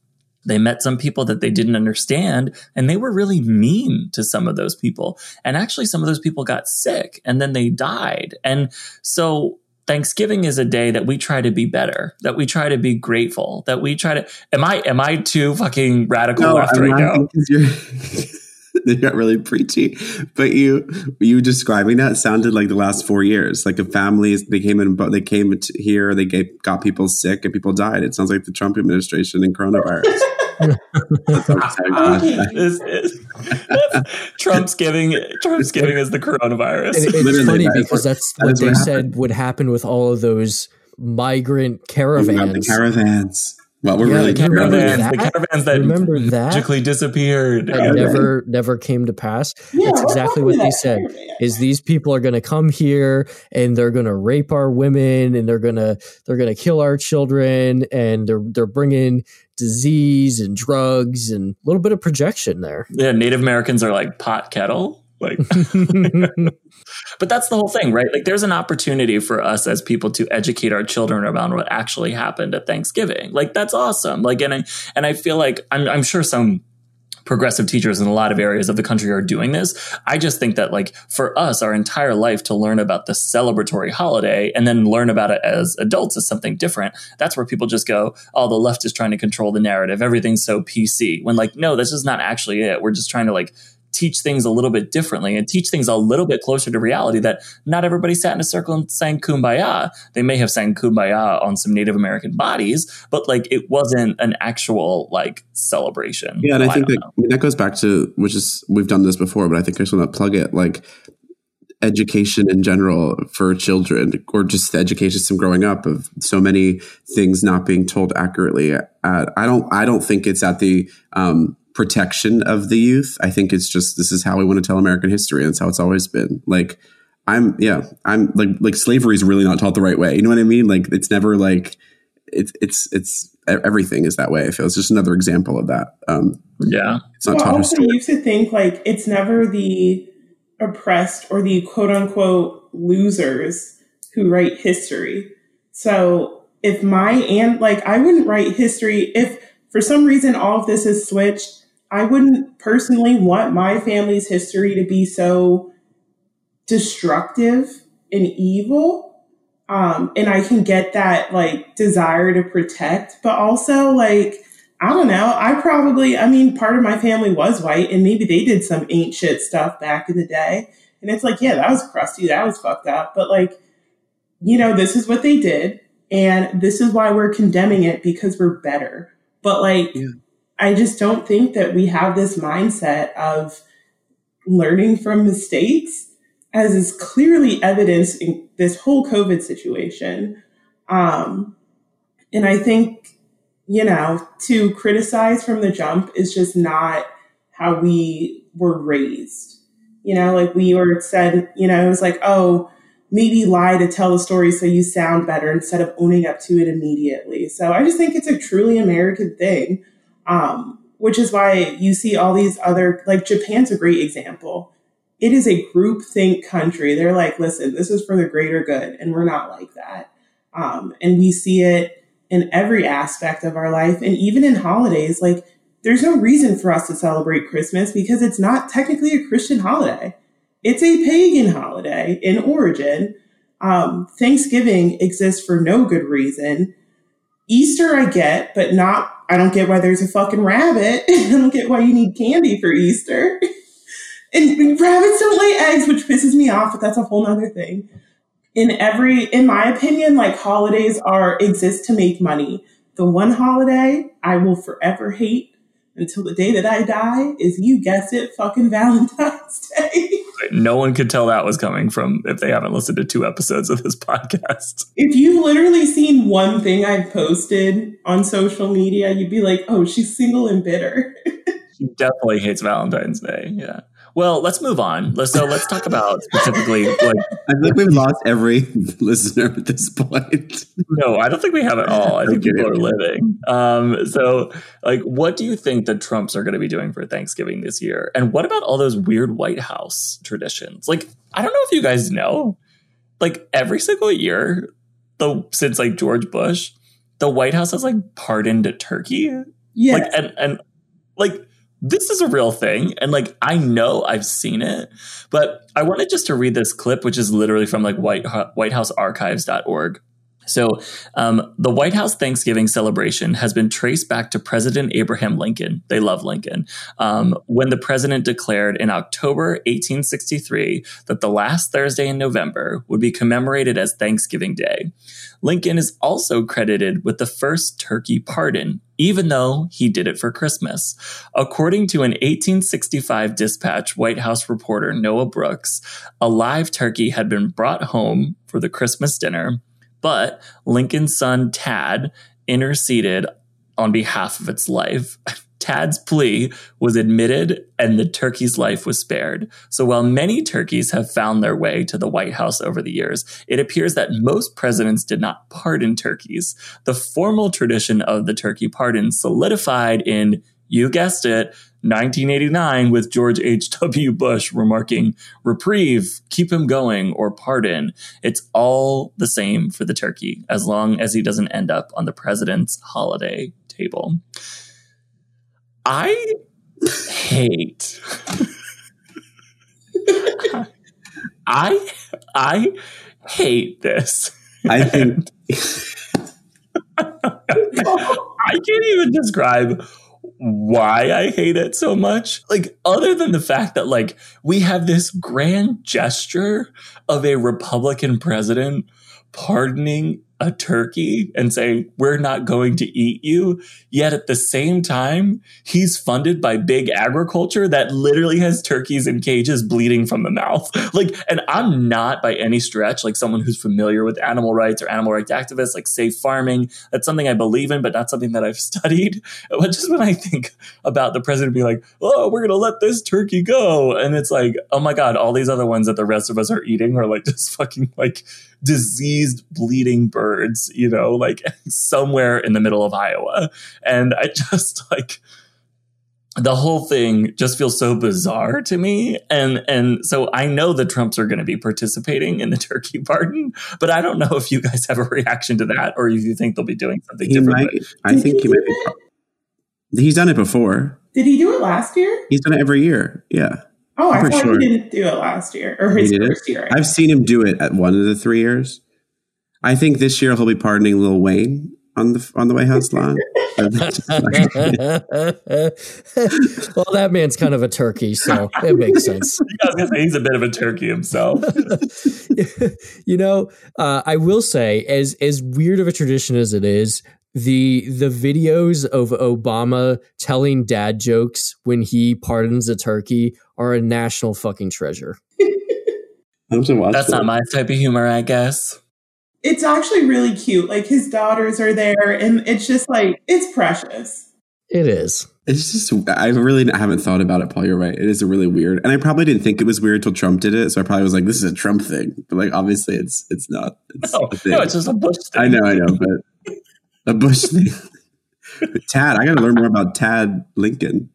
They met some people that they didn't understand, and they were really mean to some of those people. And actually, some of those people got sick and then they died. And so, Thanksgiving is a day that we try to be better, that we try to be grateful, that we try to. Am I am I too fucking radical left I'm right now? Laughing 'cause you're they got really preachy. But you you describing that sounded like the last four years. Like if families they came in but they came here, they gave, got people sick and people died. It sounds like the Trump administration and coronavirus. That's what I'm saying. Okay. This is- that's- Trump's giving Trump's giving us the coronavirus. And it's Literally, funny that is because what- that's that what is they what said happened. would happen with all of those migrant About the caravans. Caravans. Well, we're Yeah, really you remember caravans, the that? caravans that Remember that? magically disappeared. that Yeah. never never came to pass. Yeah, That's exactly what to they said. caravan? Is these people are going to come here and they're going to rape our women and they're going to they're going to kill our children and they're they're bringing disease and drugs and a little bit of projection there. Yeah, Native Americans are like pot kettle. Like but that's the whole thing, right? Like there's an opportunity for us as people to educate our children around what actually happened at Thanksgiving. Like that's awesome. Like and I and I feel like I'm I'm sure some progressive teachers in a lot of areas of the country are doing this. I just think that like for us our entire life to learn about the celebratory holiday and then learn about it as adults is something different. That's where people just go, "Oh, the left is trying to control the narrative. Everything's so PC." When like no, this is not actually it. We're just trying to like teach things a little bit differently and teach things a little bit closer to reality that not everybody sat in a circle and sang kumbaya. They may have sang kumbaya on some Native American bodies, but like it wasn't an actual like celebration. Yeah, and I Well, think that. I mean, that goes back to which is we've done this before, but I think I just want to plug it like education in general for children, or just the education system growing up of so many things not being told accurately. Uh, I don't, I don't think it's at the um, protection of the youth. I think it's just this is how we want to tell American history, and it's how it's always been. Like I'm, yeah, I'm like like slavery is really not taught the right way. You know what I mean? Like it's never like it's it's it's everything is that way. I feel it's just another example of that. Um, yeah. it's not Well, taught also, historically. you used to think like it's never the oppressed or the quote unquote losers who write history. So if my aunt, like, I wouldn't write history if for some reason all of this is switched. I wouldn't personally want my family's history to be so destructive and evil. Um, and I can get that like desire to protect, but also like, I don't know. I probably, I mean, part of my family was white and maybe they did some ancient stuff back in the day. And it's like, yeah, that was crusty. That was fucked up. But like, you know, this is what they did. And this is why we're condemning it because we're better. But like, yeah. I just don't think that we have this mindset of learning from mistakes as is clearly evidenced in this whole COVID situation. Um, and I think, you know, to criticize from the jump is just not how we were raised. You know, like we were said, you know, it was like, oh, maybe lie to tell a story so you sound better instead of owning up to it immediately. So I just think it's a truly American thing, um, which is why you see all these other, like Japan's a great example it is a group think country. They're like, listen, this is for the greater good. And we're not like that. Um, and we see it in every aspect of our life. And even in holidays, like there's no reason for us to celebrate Christmas because it's not technically a Christian holiday. It's a pagan holiday in origin. Um, Thanksgiving exists for no good reason. Easter I get, but not, I don't get why there's a fucking rabbit. I don't get why you need candy for Easter. And rabbits don't lay eggs, which pisses me off, but that's a whole nother thing. In every, in my opinion, like holidays are exist to make money. The one holiday I will forever hate until the day that I die is you guess it, fucking Valentine's Day. No one could tell that was coming from if they haven't listened to two episodes of this podcast. If you've literally seen one thing I've posted on social media, you'd be like, oh, she's single and bitter. she definitely hates Valentine's Day. Yeah. Well, let's move on. Let's, so let's talk about specifically like I think we've lost every listener at this point. no, I don't think we have at all. I think people are living. Um, so like what do you think the Trumps are going to be doing for Thanksgiving this year? And what about all those weird White House traditions? Like I don't know if you guys know, like every single year, the since like George Bush, the White House has like pardoned a turkey. Yeah. Like and and like this is a real thing and like i know i've seen it but i wanted just to read this clip which is literally from like white whitehousearchives.org so, um, the White House Thanksgiving celebration has been traced back to President Abraham Lincoln. They love Lincoln. Um, when the president declared in October 1863 that the last Thursday in November would be commemorated as Thanksgiving Day. Lincoln is also credited with the first turkey pardon, even though he did it for Christmas. According to an 1865 dispatch White House reporter Noah Brooks, a live turkey had been brought home for the Christmas dinner but Lincoln's son Tad interceded on behalf of its life. Tad's plea was admitted and the turkey's life was spared. So while many turkeys have found their way to the White House over the years, it appears that most presidents did not pardon turkeys. The formal tradition of the turkey pardon solidified in, you guessed it, 1989 with George H.W. Bush remarking, reprieve, keep him going, or pardon. It's all the same for the turkey, as long as he doesn't end up on the president's holiday table. I hate. I I hate this. I think I can't even describe why I hate it so much. Like, other than the fact that, like, we have this grand gesture of a Republican president pardoning a turkey and saying, we're not going to eat you. Yet at the same time, he's funded by big agriculture that literally has turkeys in cages bleeding from the mouth. Like, and I'm not by any stretch like someone who's familiar with animal rights or animal rights activists, like safe farming. That's something I believe in, but not something that I've studied. But just when I think about the president being like, oh, we're going to let this turkey go. And it's like, oh my God, all these other ones that the rest of us are eating are like just fucking like diseased, bleeding birds, you know, like somewhere in the middle of Iowa. And I just like, the whole thing just feels so bizarre to me. And and so i know the trumps are going to be participating in the turkey pardon but i don't know if you guys have a reaction to that or if you think they'll be doing something he different. might, i think he might be he's done it before. Did he do it last year? He's done it every year yeah Oh, I thought sure. he didn't do it last year or his first year. I've seen him do it at one of the three years. I think this year he'll be pardoning Lil Wayne on the on the White House lawn. well, that man's kind of a turkey, so it makes sense. he's a bit of a turkey himself. you know, uh, I will say, as as weird of a tradition as it is, the the videos of Obama telling dad jokes when he pardons a turkey are a national fucking treasure. That's not my type of humor, I guess. It's actually really cute. Like his daughters are there, and it's just like it's precious. It is. It's just I really haven't thought about it, Paul. You're right. It is a really weird, and I probably didn't think it was weird till Trump did it. So I probably was like, "This is a Trump thing," but like obviously it's it's not. It's no, no, it's just a Bush thing. I know, I know, but a Bush thing. Tad, I got to learn more about Tad Lincoln.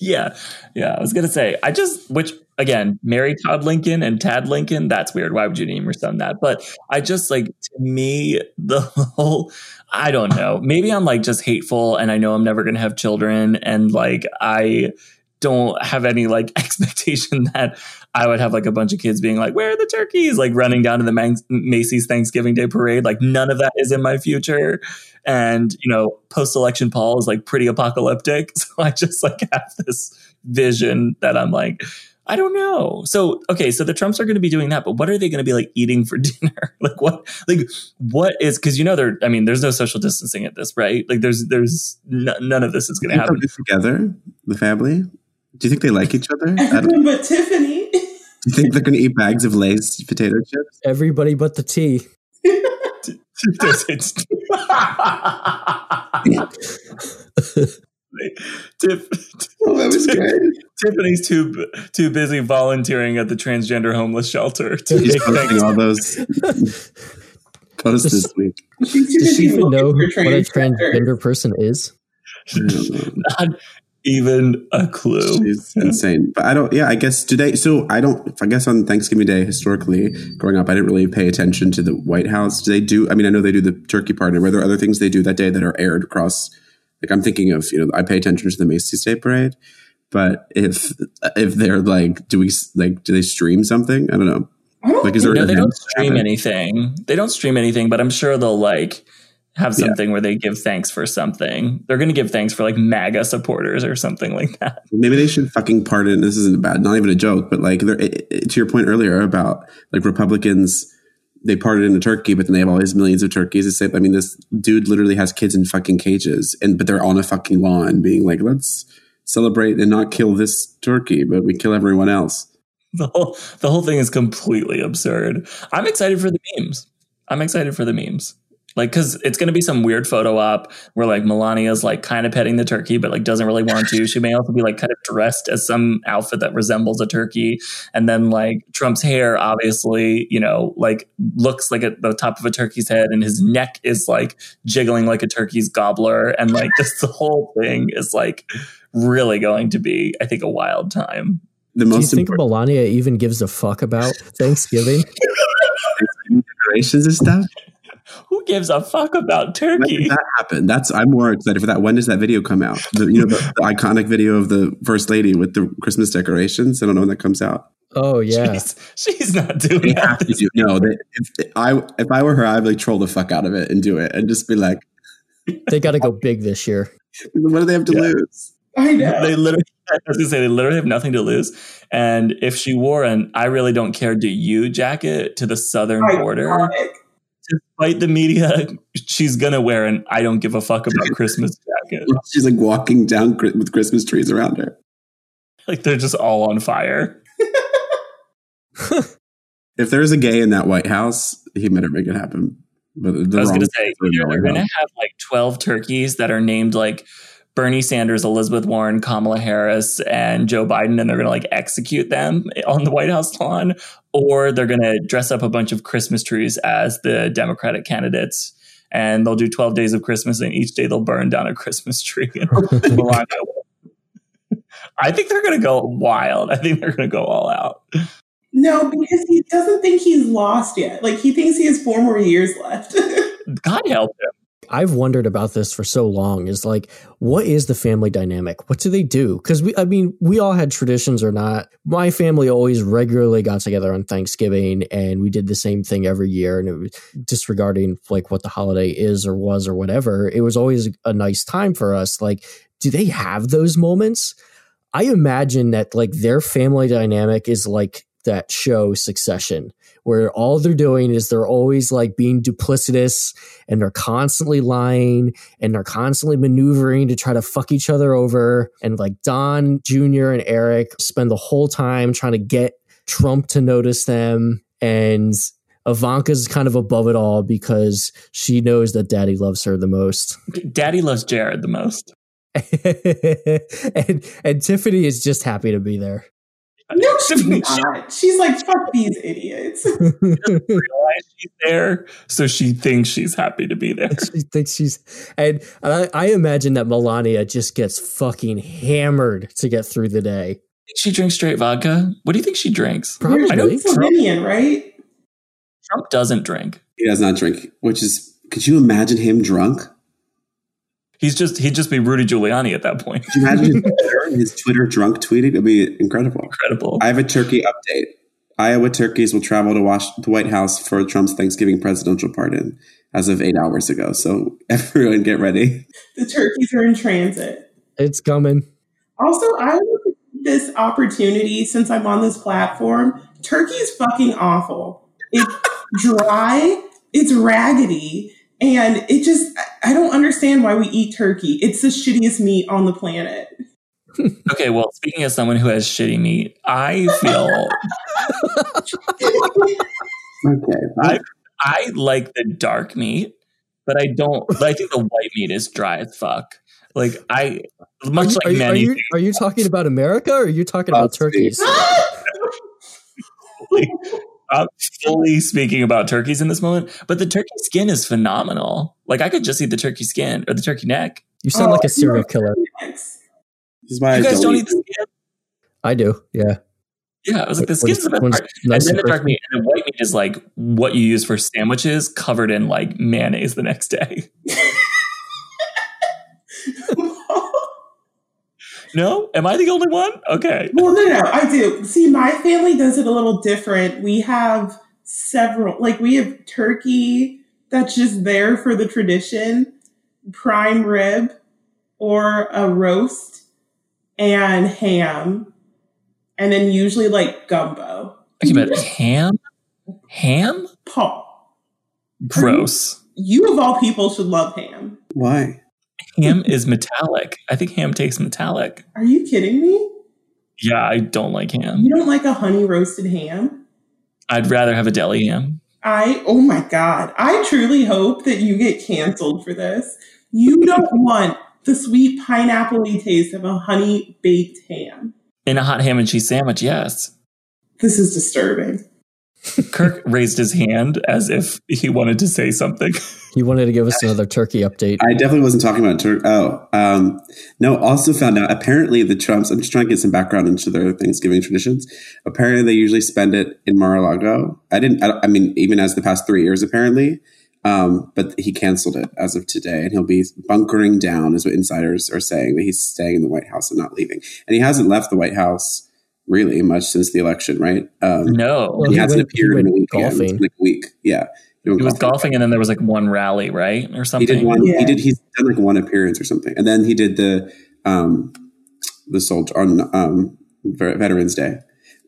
Yeah, yeah. I was gonna say, I just which again, Mary Todd Lincoln and Tad Lincoln. That's weird. Why would you name your son that? But I just like to me the whole. I don't know. Maybe I'm like just hateful, and I know I'm never gonna have children, and like I don't have any like expectation that I would have like a bunch of kids being like, "Where are the turkeys?" Like running down to the Macy's Thanksgiving Day parade. Like none of that is in my future. And you know, post election Paul is like pretty apocalyptic. So I just like have this vision that I'm like, I don't know. So okay, so the Trumps are going to be doing that, but what are they going to be like eating for dinner? like what? Like what is? Because you know, there. I mean, there's no social distancing at this, right? Like there's there's n- none of this is going to happen together. The family. Do you think they like each other? But Tiffany. Do you think they're going to eat bags of Lay's potato chips? Everybody but the tea. Tiff, oh, that was great. Tiffany's too too busy volunteering at the transgender homeless shelter. To She's posting all those posts this week. Does she even know what a transgender person is? Not even a clue. She's insane. But I don't, yeah, I guess today, so I don't, I guess on Thanksgiving Day, historically, growing up, I didn't really pay attention to the White House. Do they do, I mean, I know they do the turkey party. Were there other things they do that day that are aired across? Like I'm thinking of, you know, I pay attention to the Macy's Day Parade. But if if they're like, do we like, do they stream something? I don't know. Like, is there? No, they don't stream anything. They don't stream anything, but I'm sure they'll like have something yeah. where they give thanks for something. They're going to give thanks for like MAGA supporters or something like that. Maybe they should fucking pardon. This isn't bad, not even a joke, but like it, it, to your point earlier about like Republicans, they pardon a turkey, but then they have all these millions of turkeys. It's like, I mean, this dude literally has kids in fucking cages, and but they're on a fucking lawn, being like, let's celebrate and not kill this turkey, but we kill everyone else. The whole the whole thing is completely absurd. I'm excited for the memes. I'm excited for the memes like because it's going to be some weird photo op where like melania's like kind of petting the turkey but like doesn't really want to. She may also be like kind of dressed as some outfit that resembles a turkey. And then like trump's hair obviously you know like looks like at the top of a turkey's head and his neck is like jiggling like a turkey's gobbler. And like just the whole thing is like really going to be i think a wild time. The most do you think important- melania even gives a fuck about thanksgiving? Decorations and stuff who gives a fuck about turkey? When that happened? That's I'm more excited for that. When does that video come out? The, you know, the, the, iconic video of the first lady with the Christmas decorations. I don't know when that comes out. Oh yeah, she's, she's not doing they that. Do, no, they, if I if I were her, I'd like troll the fuck out of it and do it and just be like, they got to go big this year. What do they have to yeah. lose? I know they literally. I was gonna say they literally have nothing to lose. And if she wore an "I really don't care, do you" jacket to the southern border, despite the media, she's gonna wear an "I don't give a fuck about Christmas" jacket. She's like walking down with Christmas trees around her. Like they're just all on fire. if there's a gay in that White House, he better make it happen. But I was going to say, they're going to have like 12 turkeys that are named like Bernie Sanders, Elizabeth Warren, Kamala Harris, and Joe Biden, and they're going to like execute them on the White House lawn, or they're going to dress up a bunch of Christmas trees as the Democratic candidates, and they'll do 12 days of Christmas, and each day they'll burn down a Christmas tree. I think they're going to go wild. I think they're going to go all out. No, because he doesn't think he's lost yet. Like he thinks he has four more years left. God help him. I've wondered about this for so long is like, what is the family dynamic? What do they do? Because we, I mean, we all had traditions or not. My family always regularly got together on Thanksgiving and we did the same thing every year. And it was disregarding like what the holiday is or was or whatever. It was always a nice time for us. Like, do they have those moments? I imagine that like their family dynamic is like that show Succession, where all they're doing is they're always like being duplicitous and they're constantly lying and they're constantly maneuvering to try to fuck each other over. And like Don Jr. and Eric spend the whole time trying to get Trump to notice them. And Ivanka's kind of above it all because she knows that daddy loves her the most. Daddy loves Jared the most. and and Tiffany is just happy to be there. No, she's not. She's like, fuck these idiots. realize she's there, so she thinks she's happy to be there. she thinks she's, and, and I, I imagine that Melania just gets fucking hammered to get through the day. She drinks straight vodka. What do you think she drinks? Probably. I know Slovenian, right? Trump doesn't drink. He does not drink, which is, could you imagine him drunk? He's just he'd just be Rudy Giuliani at that point. Could you imagine his Twitter, his Twitter drunk tweeting? It'd be incredible. Incredible. I have a turkey update. Iowa turkeys will travel to watch the White House for Trump's Thanksgiving presidential pardon as of eight hours ago. So everyone get ready. The turkeys are in transit. It's coming. Also, I want this opportunity since I'm on this platform. Turkey is fucking awful. It's dry. It's raggedy. And it just, I don't understand why we eat turkey. It's the shittiest meat on the planet. okay, well, speaking as someone who has shitty meat, I feel. okay. I, I like the dark meat, but I don't. I think the white meat is dry as fuck. Like I, much are you, like are you, many. Are you, are you talking about America or are you talking about oh, turkeys? I'm fully speaking about turkeys in this moment, but the turkey skin is phenomenal. Like I could just eat the turkey skin or the turkey neck. You sound Oh, like a serial killer. This is why You I guys don't don't eat the skin. I do. Yeah. Yeah, I was like, the When skin's the best when part. nice and then the dark meat and the white meat is like what you use for sandwiches, covered in like mayonnaise the next day. No, am I the only one? Okay. Well, no, no, I do. See, my family does it a little different. We have several, like, we have turkey that's just there for the tradition, prime rib, or a roast, and ham, and then usually like gumbo. Okay, but ham, ham, Paul, gross. you of all people should love ham. Why? Ham is metallic. I think ham tastes metallic. Are you kidding me? Yeah, I don't like ham. You don't like a honey roasted ham? I'd rather have a deli ham. I, oh my God, I truly hope that you get canceled for this. You don't want the sweet pineapple taste of a honey baked ham. In a hot ham and cheese sandwich, yes. This is disturbing. Kirk raised his hand as if he wanted to say something. He wanted to give us another turkey update. I definitely wasn't talking about turkey. Oh, um, no. Also found out apparently the Trumps. I'm just trying to get some background into their Thanksgiving traditions. Apparently, they usually spend it in Mar-a-Lago. I didn't. I, I mean, even as the past three years, apparently. Um, but he canceled it as of today, and he'll be bunkering down, is what insiders are saying. That he's staying in the White House and not leaving, and he hasn't left the White House really much since the election, right? Um, No. Well, he, he hasn't went- he appeared in a week. golfing. like a week, yeah. went He was golfing and then there was like one rally, right? Or something. He something. did one. Yeah. He did. He's done like one appearance or something, and then he did the um the soldier on um Veterans Day.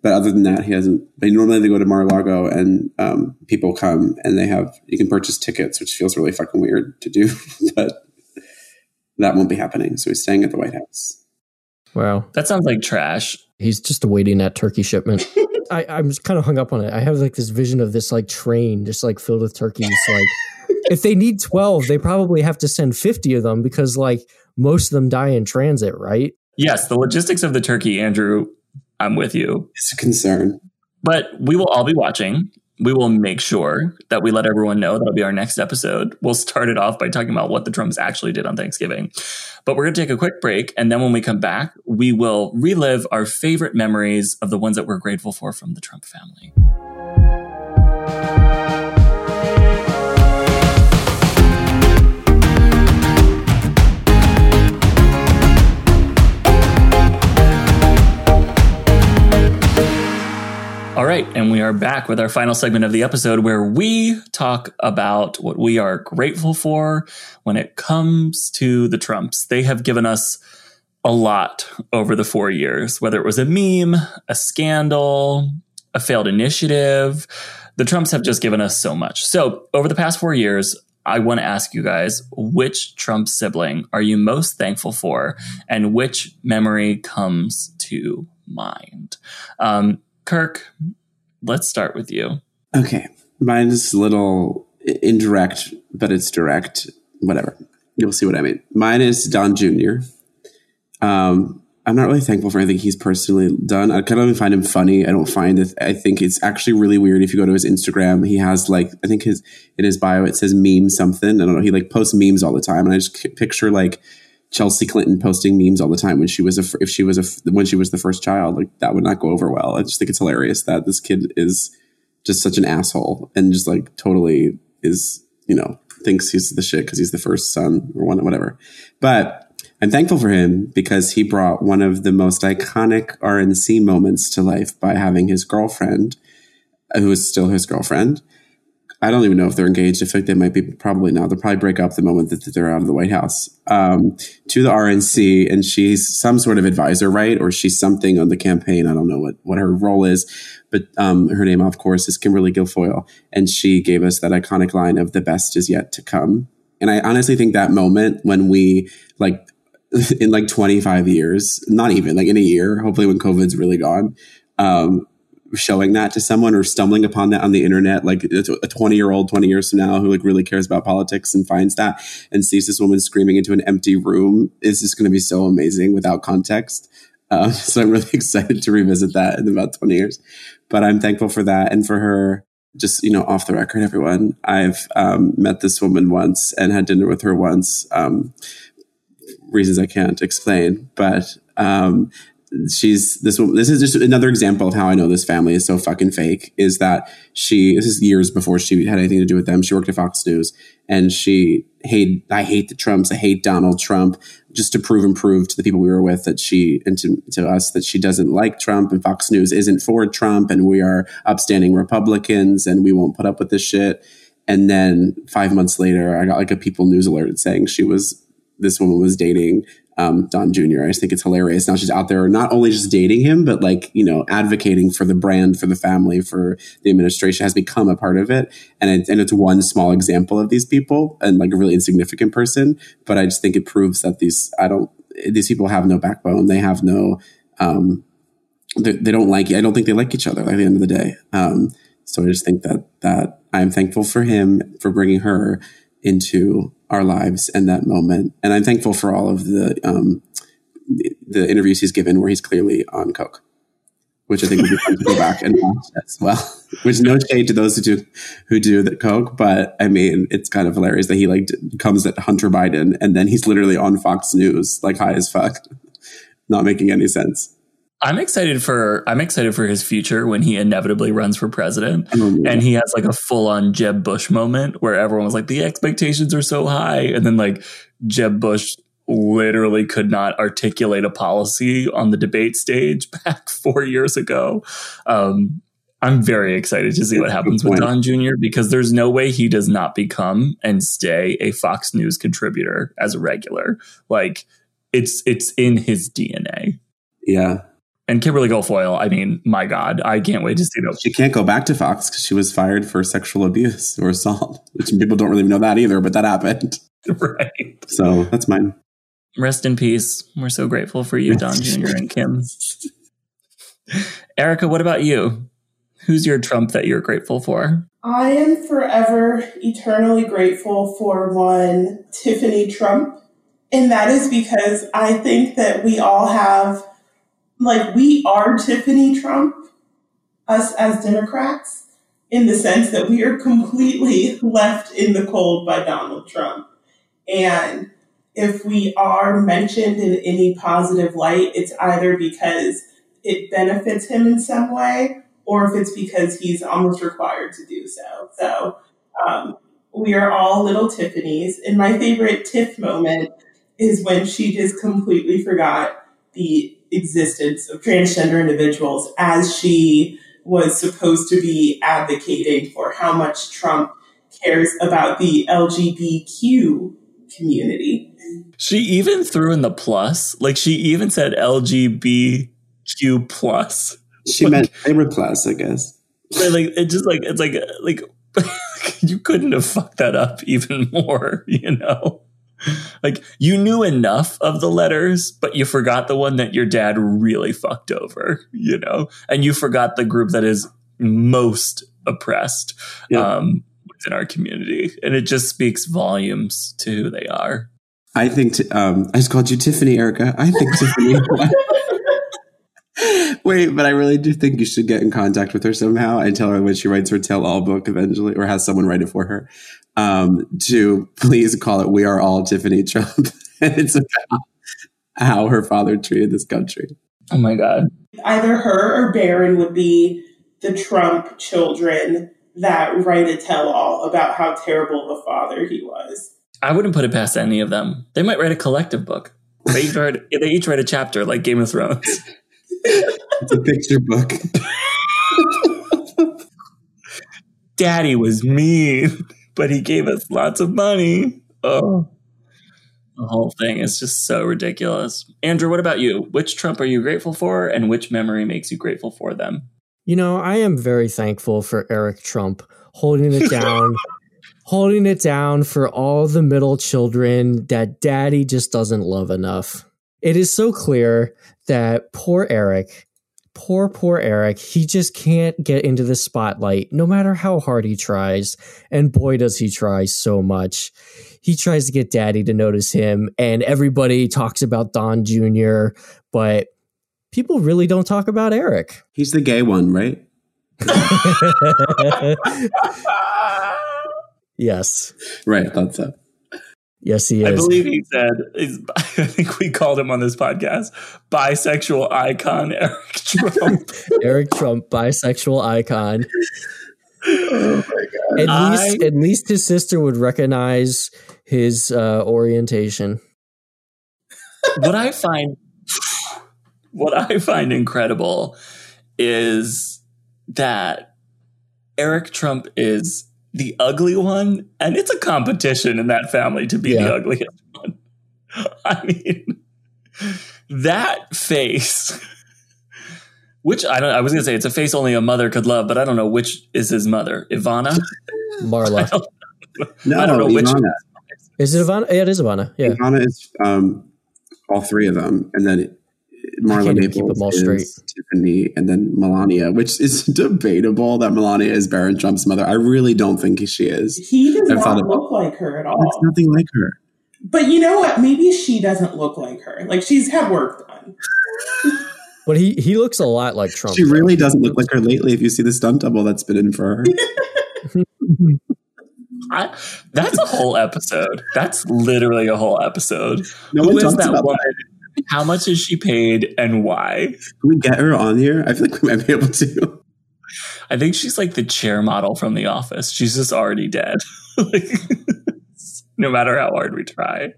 But other than that, he hasn't. But normally they go to Mar-a-Lago and um, people come and they have you can purchase tickets, which feels really fucking weird to do, but that won't be happening. So he's staying at the White House. Wow. That sounds like trash. He's just awaiting that turkey shipment. I, I'm just kind of hung up on it. I have like this vision of this like train just like filled with turkeys. Like if they need 12, they probably have to send 50 of them because like most of them die in transit, right? Yes, the logistics of the turkey, Andrew, I'm with you. It's a concern. But we will all be watching. We will make sure that we let everyone know that'll be our next episode. We'll start it off by talking about what the Trumps actually did on Thanksgiving. But we're going to take a quick break. And then when we come back, we will relive our favorite memories of the ones that we're grateful for from the Trump family. Are back with our final segment of the episode where we talk about what we are grateful for when it comes to the Trumps. They have given us a lot over the four years, whether it was a meme, a scandal, a failed initiative. The Trumps have just given us so much. So, over the past four years, I want to ask you guys which Trump sibling are you most thankful for and which memory comes to mind? Um, Kirk, let's start with you. Okay. Mine is a little indirect, but it's direct. Whatever. You'll see what I mean. Mine is Don Jr. Um, I'm not really thankful for anything he's personally done. I kind of find him funny. I don't find it. I think it's actually really weird. If you go to his Instagram, he has like I think his in his bio it says meme something. I don't know. He like posts memes all the time, and I just picture like Chelsea Clinton posting memes all the time when she was a if she was a when she was the first child. Like that would not go over well. I just think it's hilarious that this kid is just such an asshole and just like totally is you know thinks he's the shit because he's the first son or one whatever. But I'm thankful for him because he brought one of the most iconic RNC moments to life by having his girlfriend, who is still his girlfriend. I don't even know if they're engaged. I feel like they might be probably not. They'll probably break up the moment that they're out of the White House. Um, to the RNC, and she's some sort of advisor, right? Or she's something on the campaign. I don't know what, what her role is, but um, her name, of course, is Kimberly Guilfoyle. And she gave us that iconic line of the best is yet to come. And I honestly think that moment when we like in like 25 years, not even like in a year, hopefully when COVID's really gone, um, showing that to someone or stumbling upon that on the internet, like a 20 year old, 20 years from now who like really cares about politics and finds that and sees this woman screaming into an empty room is just going to be so amazing without context. Um, so I'm really excited to revisit that in about 20 years, but I'm thankful for that and for her. Just you know, off the record, everyone. I've um, met this woman once and had dinner with her once. Um, reasons I can't explain. But um, she's this. This is just another example of how I know this family is so fucking fake. Is that she? This is years before she had anything to do with them. She worked at Fox News, and she hate. I hate the Trumps. I hate Donald Trump. Just to prove and prove to the people we were with that she and to, to us that she doesn't like Trump and Fox News isn't for Trump and we are upstanding Republicans and we won't put up with this shit. And then five months later, I got like a People News alert saying she was this woman was dating um, Don Jr. I just think it's hilarious. Now she's out there not only just dating him, but like, you know, advocating for the brand, for the family, for the administration has become a part of it. And, it, and it's one small example of these people and like a really insignificant person. But I just think it proves that these, I don't, these people have no backbone. They have no, um, they, they don't like, I don't think they like each other at the end of the day. Um, so I just think that, that I'm thankful for him for bringing her into our lives and that moment. And I'm thankful for all of the um, the, interviews he's given where he's clearly on coke, which I think would be fun to go back and watch as well. Which no shade to those who do who do the coke, but I mean it's kind of hilarious that he like comes at Hunter Biden and then he's literally on Fox News like high as fuck, not making any sense. I'm excited for I'm excited for his future when he inevitably runs for president oh, and he has like a full on Jeb Bush moment where everyone was like the expectations are so high and then like Jeb Bush literally could not articulate a policy on the debate stage back 4 years ago. Um, I'm very excited to see what happens with Don Jr. because there's no way he does not become and stay a Fox News contributor as a regular. Like it's it's in his DNA. Yeah. And Kimberly Guilfoyle, I mean, my God, I can't wait to see those. She can't go back to Fox because she was fired for sexual abuse or assault, which people don't really know that either, but that happened. Right. So that's mine. Rest in peace. We're so grateful for you, Don Jr. and Kim. Erica, what about you? Who's your Trump that you're grateful for? I am forever eternally grateful for one Tiffany Trump. And that is because I think that we all have like we are Tiffany Trump, us as Democrats, in the sense that we are completely left in the cold by Donald Trump. And if we are mentioned in any positive light, it's either because it benefits him in some way or if it's because he's almost required to do so. So um, we are all little Tiffany's. And my favorite Tiff moment is when she just completely forgot the existence of transgender individuals as she was supposed to be advocating for how much Trump cares about the LGBTQ community. She even threw in the plus. Like she even said LGBTQ plus. She Like- meant favorite plus, I guess. Like it just like it's like like you couldn't have fucked that up even more, you know? Like you knew enough of the letters, but you forgot the one that your dad really fucked over, you know? And you forgot the group that is most oppressed Yeah. um within our community. And it just speaks volumes to who they are. I think t- um, I just called you Tiffany, Erica. I think Tiffany. Wait, but I really do think you should get in contact with her somehow and tell her when she writes her tell all book eventually, or has someone write it for her, um, to please call it "We Are All Tiffany Trump." and it's about how her father treated this country. Oh my god. Either her or Barron would be the Trump children that write a tell all about how terrible of a father he was. I wouldn't put it past any of them. They might write a collective book. They each write, they each write a chapter like Game of Thrones. It's a picture book. Daddy was mean, but he gave us lots of money. Oh. The whole thing is just so ridiculous. Andrew, what about you? Which Trump are you grateful for, and which memory makes you grateful for them? You know, I am very thankful for Eric Trump holding it down, holding it down for all the middle children that daddy just doesn't love enough. It is so clear that poor Eric, poor, poor Eric, he just can't get into the spotlight no matter how hard he tries. And boy, does he try so much. He tries to get daddy to notice him, and everybody talks about Don Jr., but people really don't talk about Eric. He's the gay one, right? yes. Right, I thought so. Yes, he is. I believe he said, is, I think we called him on this podcast, bisexual icon Eric Trump. Eric Trump, bisexual icon. Oh my god! At I- least, at least his sister would recognize his uh, orientation. what I find what I find incredible is that Eric Trump is the ugly one, and it's a competition in that family to be Yeah. the ugliest one. I mean, that face. Which I don't. I was gonna say it's a face only a mother could love, but I don't know which is his mother. Ivana. Marla. No, I don't know which- Is it Ivana? Yeah, it is Ivana. Yeah. Ivana is um, all three of them, and then Marla Maples keep them all is. Tiffany, and then Melania, which is debatable that Melania is Barron Trump's mother. I really don't think she is. He does I've thought not about- look like her at all. It's all. nothing like her. But you know what? Maybe she doesn't look like her. Like she's had work done. But he, he looks a lot like Trump. She really doesn't look like her lately. If you see the stunt double that's been in for her, I, that's a whole episode. That's literally a whole episode. no Who one is that about woman? How much is she paid and why? Can we get her on here? I feel like we might be able to. I think she's like the chair model from The Office. She's just already dead. like, no matter how hard we try.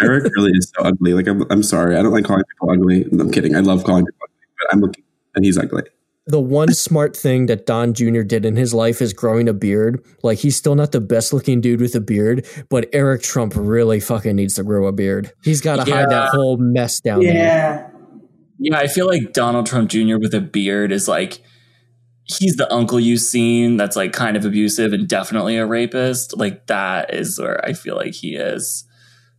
Eric really is so ugly. Like I'm, I'm sorry, I don't like calling people ugly. I'm kidding. I love calling people ugly, but I'm looking and he's ugly. The one smart thing that Don Jr. did in his life is growing a beard. Like he's still not the best looking dude with a beard, but Eric Trump really fucking needs to grow a beard. He's got to Yeah. hide that whole mess down there. Yeah. Yeah, I feel like Donald Trump Jr. with a beard is like he's the uncle you've seen that's like kind of abusive and definitely a rapist. Like that is where I feel like he is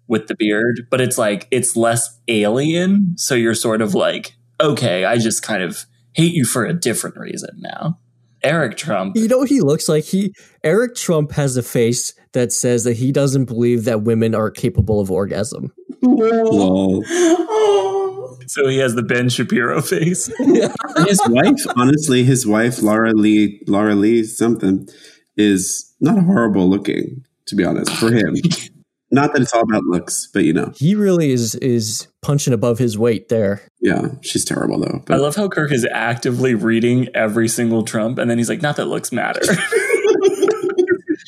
with the beard. But it's like it's less alien. So you're sort of like, okay, I just kind of hate you for a different reason now. Eric Trump. You know what he looks like? He Eric Trump has a face that says that he doesn't believe that women are capable of orgasm. Lol. So he has the Ben Shapiro face. his wife, honestly, his wife Laura Lee, Laura Lee something, is not horrible looking. To be honest, for him. Not that it's all about looks, but you know, He really is is punching above his weight there. yeah, she's terrible though. I love how Kirk is actively reading every single Trump, and then he's like, "Not that looks matter."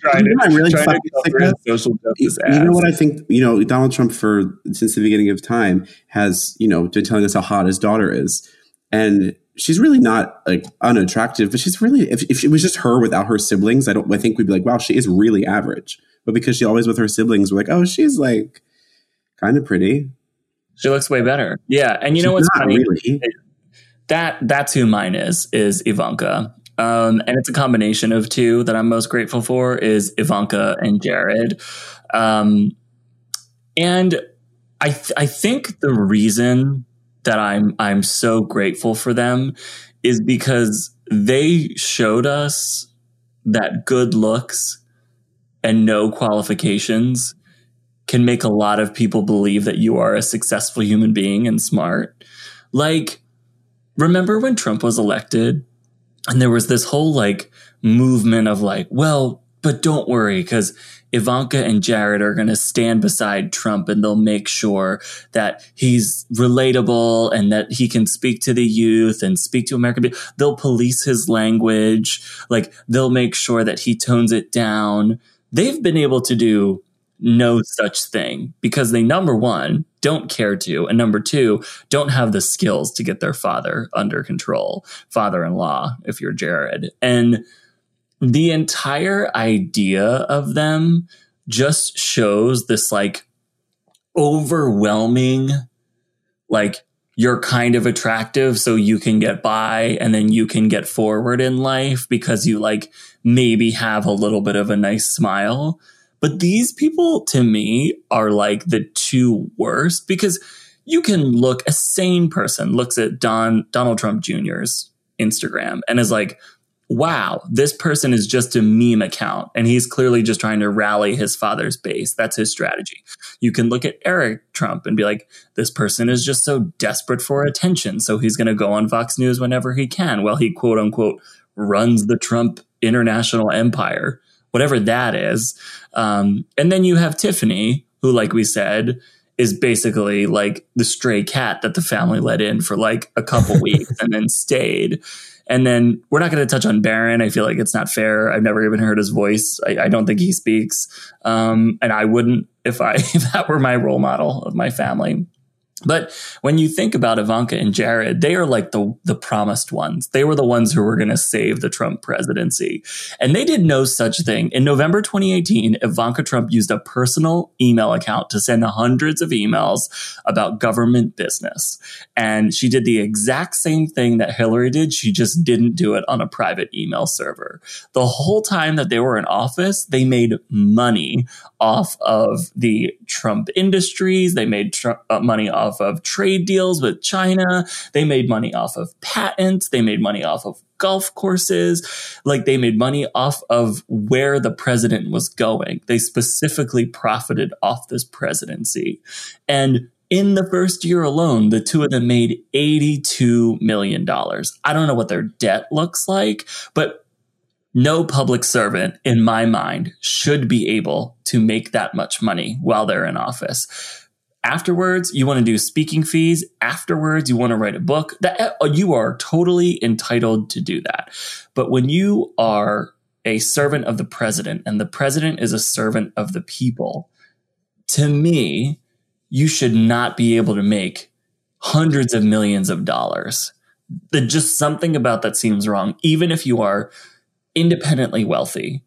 trying You know, to, really trying to sick cover his of- social justice you know what I think? You know, Donald Trump for since the beginning of time has you know been telling us how hot his daughter is, and she's really not like unattractive, but she's really if, if it was just her without her siblings, I don't I think we'd be like, wow, she is really average. But because she always with her siblings, we're like, oh, she's like kind of pretty. She looks way better. Yeah, and you She's know what's funny? really. That that's who mine is is Ivanka. Um, and it's a combination of two that I'm most grateful for is Ivanka and Jared. Um, and I th- I think the reason that I'm I'm so grateful for them is because they showed us that good looks and no qualifications can make a lot of people believe that you are a successful human being and smart. Like remember when Trump was elected and there was this whole like movement of like, well, but don't worry because Ivanka and Jared are going to stand beside Trump and they'll make sure that he's relatable and that he can speak to the youth and speak to American people. They'll police his language. Like they'll make sure that he tones it down. They've been able to do no such thing because they, number one, don't care to, and number two, don't have the skills to get their father under control, father in law, if you're Jared. And the entire idea of them just shows this like overwhelming, like, you're kind of attractive so you can get by and then you can get forward in life because you like maybe have a little bit of a nice smile. But these people to me are like the two worst because you can look a sane person looks at Don Donald Trump Jr.'s Instagram and is like, wow, this person is just a meme account and he's clearly just trying to rally his father's base. That's his strategy. You can look at Eric Trump and be like, this person is just so desperate for attention. So he's going to go on Fox News whenever he can while he quote unquote runs the Trump international empire, whatever that is. Um, and then you have Tiffany, who, like we said, is basically like the stray cat that the family let in for like a couple weeks and then stayed. And then we're not going to touch on Barron. I feel like it's not fair. I've never even heard his voice. I, I don't think he speaks. Um, and I wouldn't if I if that were my role model of my family. But when you think about Ivanka and Jared, they are like the the promised ones. They were the ones who were going to save the Trump presidency. And they did no such thing. In November 2018, Ivanka Trump used a personal email account to send hundreds of emails about government business. And she did the exact same thing that Hillary did. She just didn't do it on a private email server. The whole time that they were in office, they made money off of the Trump industries. They made tr- uh, money off of trade deals with China. They made money off of patents. They made money off of golf courses. Like they made money off of where the president was going. They specifically profited off this presidency. And in the first year alone, the two of them made $82 million. I don't know what their debt looks like, but no public servant in my mind should be able to make that much money while they're in office. Afterwards, you want to do speaking fees. Afterwards, you want to write a book. That uh, you are totally entitled to do that. But when you are a servant of the president and the president is a servant of the people, to me, you should not be able to make hundreds of millions of dollars. There's just something about that seems wrong, even if you are independently wealthy.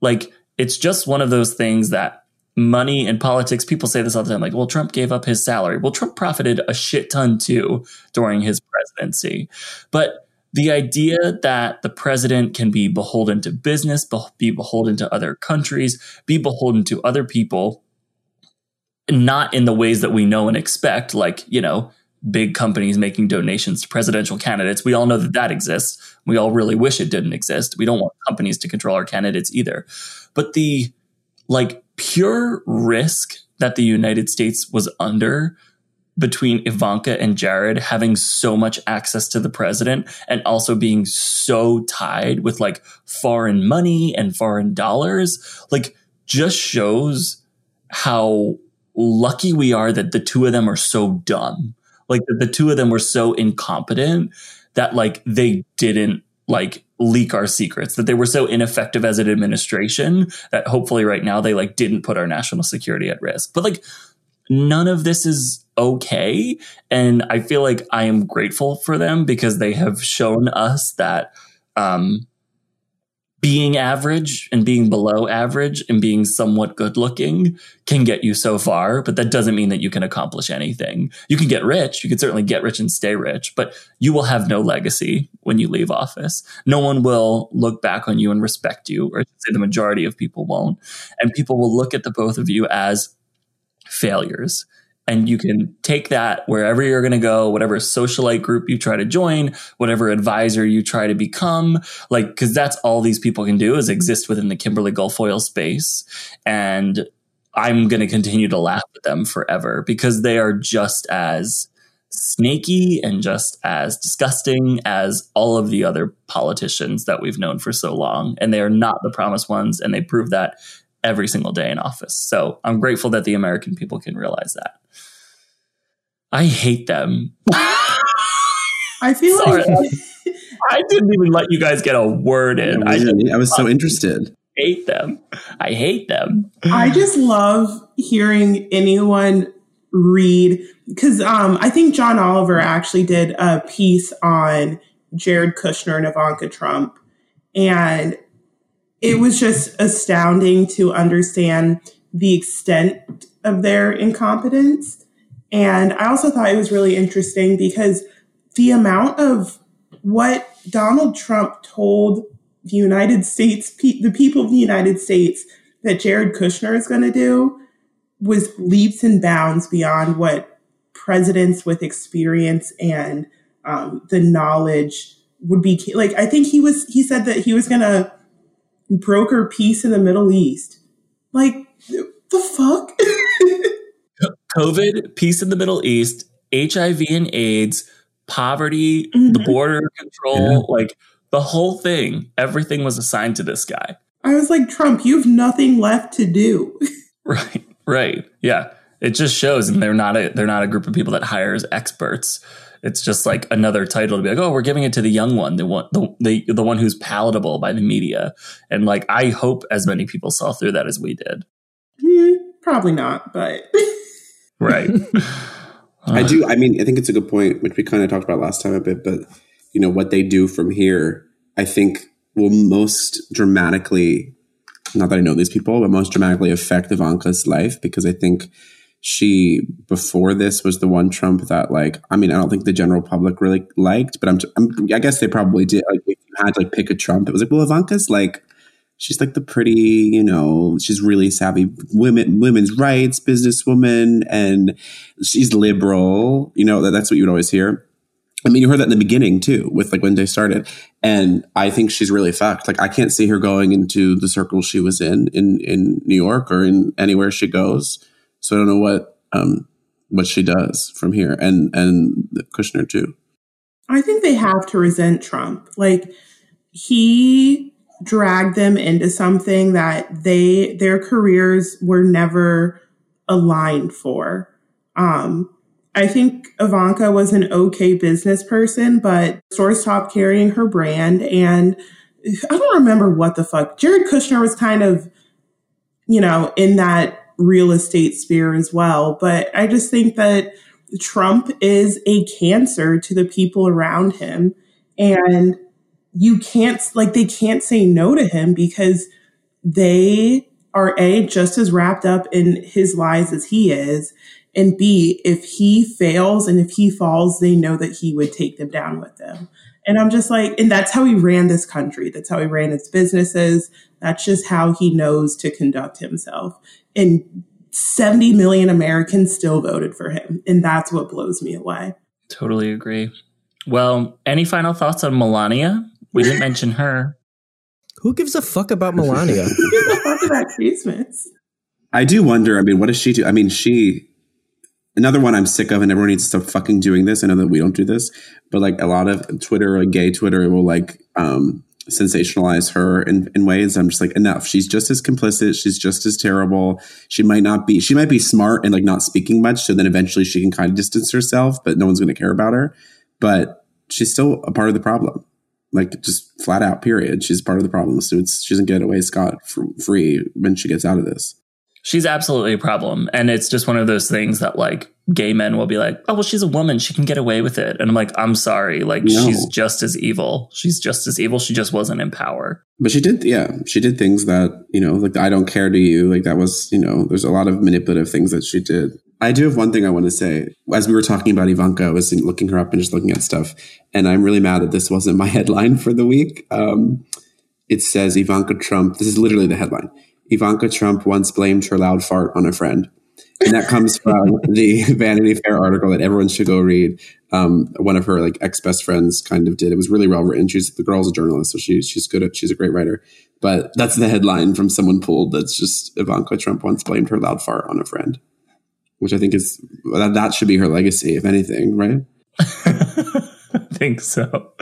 Like it's just one of those things that money and politics, people say this all the time, like, well, Trump gave up his salary. Well, Trump profited a shit ton too during his presidency. But the idea that the president can be beholden to business, be beholden to other countries, be beholden to other people, not in the ways that we know and expect, like, you know, big companies making donations to presidential candidates. We all know that that exists. We all really wish it didn't exist. We don't want companies to control our candidates either. But the like pure risk that the United States was under between Ivanka and Jared having so much access to the president and also being so tied with like foreign money and foreign dollars, like just shows how lucky we are that the two of them are so dumb. Like the, two of them were so incompetent that like they didn't like leak our secrets that they were so ineffective as an administration that hopefully right now they like didn't put our national security at risk but like none of this is okay. And I feel like I am grateful for them because they have shown us that um, being average and being below average and being somewhat good looking can get you so far, but that doesn't mean that you can accomplish anything. You can get rich, you can certainly get rich and stay rich, but you will have no legacy when you leave office. No one will look back on you and respect you, or say the majority of people won't. And people will look at the both of you as failures and you can take that wherever you're going to go, whatever socialite group you try to join, whatever advisor you try to become, like, because that's all these people can do is exist within the Kimberly Guilfoyle space. And I'm going to continue to laugh at them forever because they are just as snaky and just as disgusting as all of the other politicians that we've known for so long. And they are not the promised ones. And they prove that every single day in office. So I'm grateful that the American people can realize that. I hate them. I feel Sorry. like I didn't even let you guys get a word in. I, I, I was so interested. hate them. I hate them. I just love hearing anyone read because um, I think John Oliver actually did a piece on Jared Kushner and Ivanka Trump, and it was just astounding to understand the extent of their incompetence. And I also thought it was really interesting because the amount of what Donald Trump told the United States, pe- the people of the United States, that Jared Kushner is going to do was leaps and bounds beyond what presidents with experience and um, the knowledge would be. Like, I think he was, he said that he was going to broker peace in the Middle East. Like, the fuck? COVID, peace in the Middle East, HIV and AIDS, poverty, the Mhm. border control, like the whole thing. Everything was assigned to this guy. I was like, Trump, you have nothing left to do. Right. Right. Yeah. It just shows, and they're not a they're not a group of people that hires experts. It's just like another title to be like, oh, we're giving it to the young one, the one the the, the one who's palatable by the media. And like I hope as many people saw through that as we did. Hmm, probably not, but Right. I do. I mean, I think it's a good point, which we kind of talked about last time a bit. But you know what they do from here, I think will most dramatically, not that I know these people, but most dramatically affect Ivanka's life because I think she before this was the one Trump that like. I mean, I don't think the general public really liked, but I'm. I'm I guess they probably did. Like, if you had to like pick a Trump, it was like, well, Ivanka's like she's like the pretty, you know, she's really savvy women, women's rights businesswoman, and she's liberal. You know, that, that's what you would always hear. I mean, you heard that in the beginning too, with like when they started, and I think she's really fucked. Like, I can't see her going into the circle she was in in in New York or in anywhere she goes. So I don't know what um what she does from here, and and Kushner too. I think they have to resent Trump. Like he dragged them into something that they their careers were never aligned for. Um I think Ivanka was an okay business person, but stores stopped carrying her brand and I don't remember what the fuck. Jared Kushner was kind of you know, in that real estate sphere as well, but I just think that Trump is a cancer to the people around him. And you can't, like, they can't say no to him because they are A, just as wrapped up in his lies as he is. And B, if he fails and if he falls, they know that he would take them down with them. And I'm just like, and that's how he ran this country. That's how he ran his businesses. That's just how he knows to conduct himself. And 70 million Americans still voted for him. And that's what blows me away. totally agree. Well, any final thoughts on Melania? We didn't mention her. Who gives a fuck about Melania? Who gives a fuck about Christmas? I do wonder. I mean, what does she do? I mean, she another one I'm sick of, and everyone needs to stop fucking doing this. I know that we don't do this, but like a lot of Twitter, like gay Twitter, it will like um, sensationalize her in, in ways. I'm just like, enough. She's just as complicit. She's just as terrible. She might not be. She might be smart and like not speaking much. So then eventually she can kind of distance herself, but no one's going to care about her. But she's still a part of the problem. Like just flat out, period. She's part of the problem. So it's, she doesn't get away scot free when she gets out of this. She's absolutely a problem. And it's just one of those things that like gay men will be like, oh, well, she's a woman. She can get away with it. And I'm like, I'm sorry. Like, no. she's just as evil. She's just as evil. She just wasn't in power. But she did, yeah, she did things that, you know, like, I don't care to you. Like, that was, you know, there's a lot of manipulative things that she did. I do have one thing I want to say. As we were talking about Ivanka, I was looking her up and just looking at stuff. And I'm really mad that this wasn't my headline for the week. Um, it says Ivanka Trump. This is literally the headline. Ivanka Trump once blamed her loud fart on a friend. And that comes from the Vanity Fair article that everyone should go read. Um, one of her like ex best friends kind of did. It was really well written. She's the girl's a journalist, so she, she's good at she's a great writer. But that's the headline from someone pulled. That's just Ivanka Trump once blamed her loud fart on a friend, which I think is that that should be her legacy, if anything, right? Think so.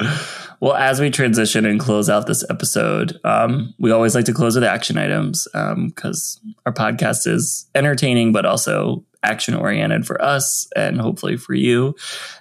Well, as we transition and close out this episode, um, we always like to close with action items because um, our podcast is entertaining, but also action oriented for us and hopefully for you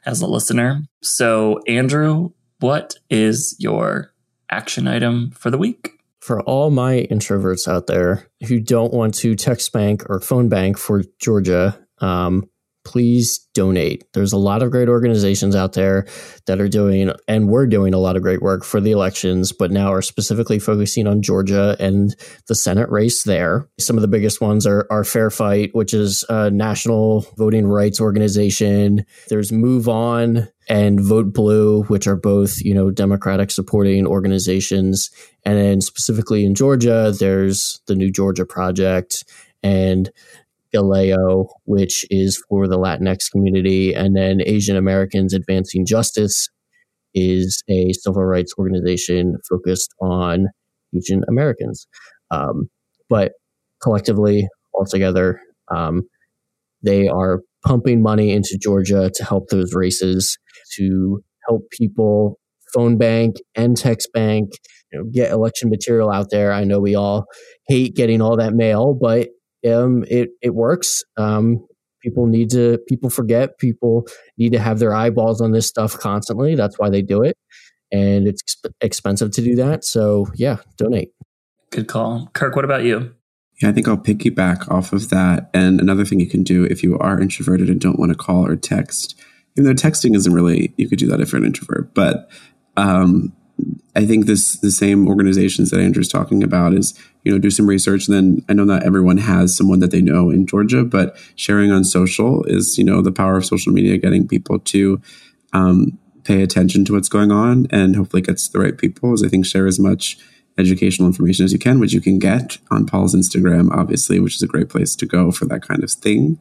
as a listener. So, Andrew, what is your action item for the week? For all my introverts out there who don't want to text bank or phone bank for Georgia, um, please donate. There's a lot of great organizations out there that are doing, and we're doing a lot of great work for the elections, but now are specifically focusing on Georgia and the Senate race there. Some of the biggest ones are, are Fair Fight, which is a national voting rights organization. There's Move On and Vote Blue, which are both, you know, Democratic supporting organizations. And then specifically in Georgia, there's the New Georgia Project and Galeo, which is for the Latinx community, and then Asian Americans Advancing Justice is a civil rights organization focused on Asian Americans. Um, but collectively, altogether, um, they are pumping money into Georgia to help those races, to help people phone bank and text bank, you know, get election material out there. I know we all hate getting all that mail, but um, it it works. Um, people need to people forget. People need to have their eyeballs on this stuff constantly. That's why they do it, and it's exp- expensive to do that. So yeah, donate. Good call, Kirk. What about you? Yeah, I think I'll piggyback off of that. And another thing you can do if you are introverted and don't want to call or text, even though texting isn't really, you could do that if you're an introvert, but um, I think this the same organizations that Andrew's talking about is you know do some research. And then I know not everyone has someone that they know in Georgia, but sharing on social is you know the power of social media, getting people to um, pay attention to what's going on, and hopefully gets the right people. As I think share as much educational information as you can, which you can get on Paul's Instagram, obviously, which is a great place to go for that kind of thing.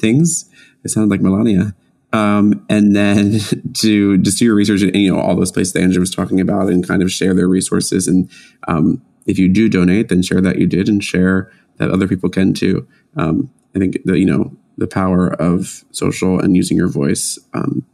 Things. It sounded like Melania. Um, and then to just do your research and you know all those places that Andrew was talking about and kind of share their resources and um, if you do donate then share that you did and share that other people can too um, I think that you know the power of social and using your voice um,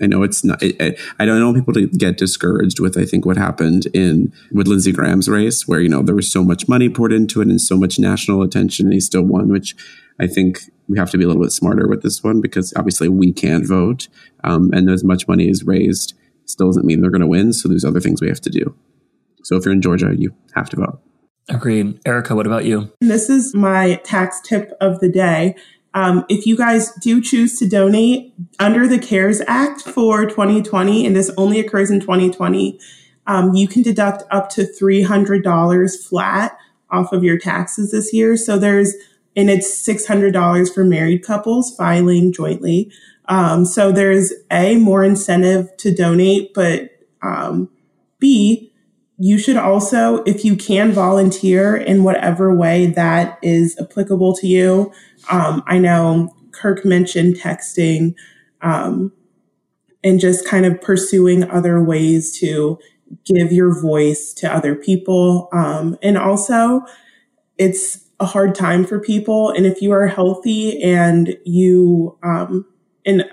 I know it's not. It, it, I don't want people to get discouraged with. I think what happened in with Lindsey Graham's race, where you know there was so much money poured into it and so much national attention, and he still won. Which I think we have to be a little bit smarter with this one because obviously we can't vote, um, and as much money is raised, still doesn't mean they're going to win. So there's other things we have to do. So if you're in Georgia, you have to vote. Agreed. Erica, what about you? This is my tax tip of the day. Um, if you guys do choose to donate under the CARES Act for 2020, and this only occurs in 2020, um, you can deduct up to $300 flat off of your taxes this year. So there's and it's $600 for married couples filing jointly. Um, so there's A, more incentive to donate, but um, B, you should also, if you can volunteer in whatever way that is applicable to you. Um, I know Kirk mentioned texting um, and just kind of pursuing other ways to give your voice to other people. Um, and also, it's a hard time for people. And if you are healthy and you, um, and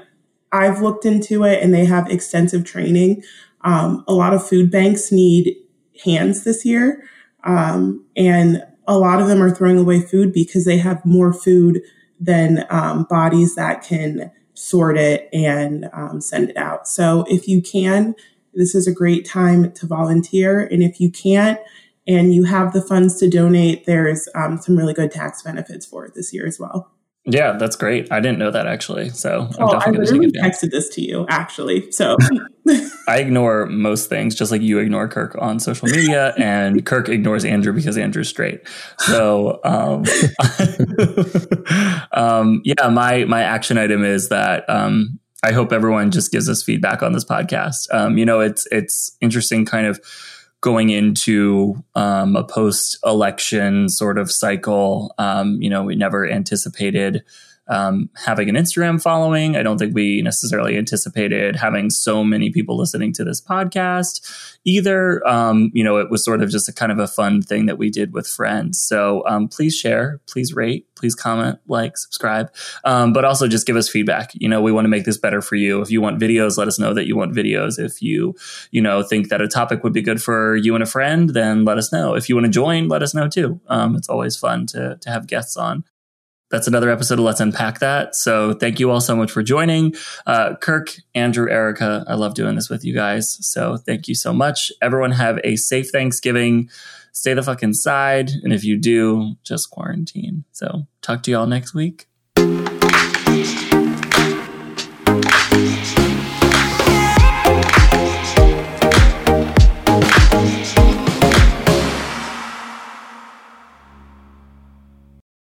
I've looked into it and they have extensive training. Um, a lot of food banks need hands this year. Um, and a lot of them are throwing away food because they have more food than um, bodies that can sort it and um, send it out. So if you can, this is a great time to volunteer. And if you can't, and you have the funds to donate, there's um, some really good tax benefits for it this year as well. Yeah, that's great. I didn't know that actually. So I'm oh, I literally texted this to you actually. So I ignore most things, just like you ignore Kirk on social media, and Kirk ignores Andrew because Andrew's straight. So um, um, yeah, my my action item is that um, I hope everyone just gives us feedback on this podcast. Um, you know, it's it's interesting, kind of going into um, a post election sort of cycle. Um, you know, we never anticipated um, having an Instagram following. I don't think we necessarily anticipated having so many people listening to this podcast either. Um, you know, it was sort of just a kind of a fun thing that we did with friends. So um, please share, please rate, please comment, like, subscribe, um, but also just give us feedback. You know, we want to make this better for you. If you want videos, let us know that you want videos. If you, you know, think that a topic would be good for you and a friend, then let us know. If you want to join, let us know too. Um, it's always fun to to have guests on that's another episode of Let's Unpack That. So thank you all so much for joining. Uh, Kirk, Andrew, Erica, I love doing this with you guys. So thank you so much. Everyone have a safe Thanksgiving. Stay the fuck inside. And if you do, just quarantine. So talk to you all next week.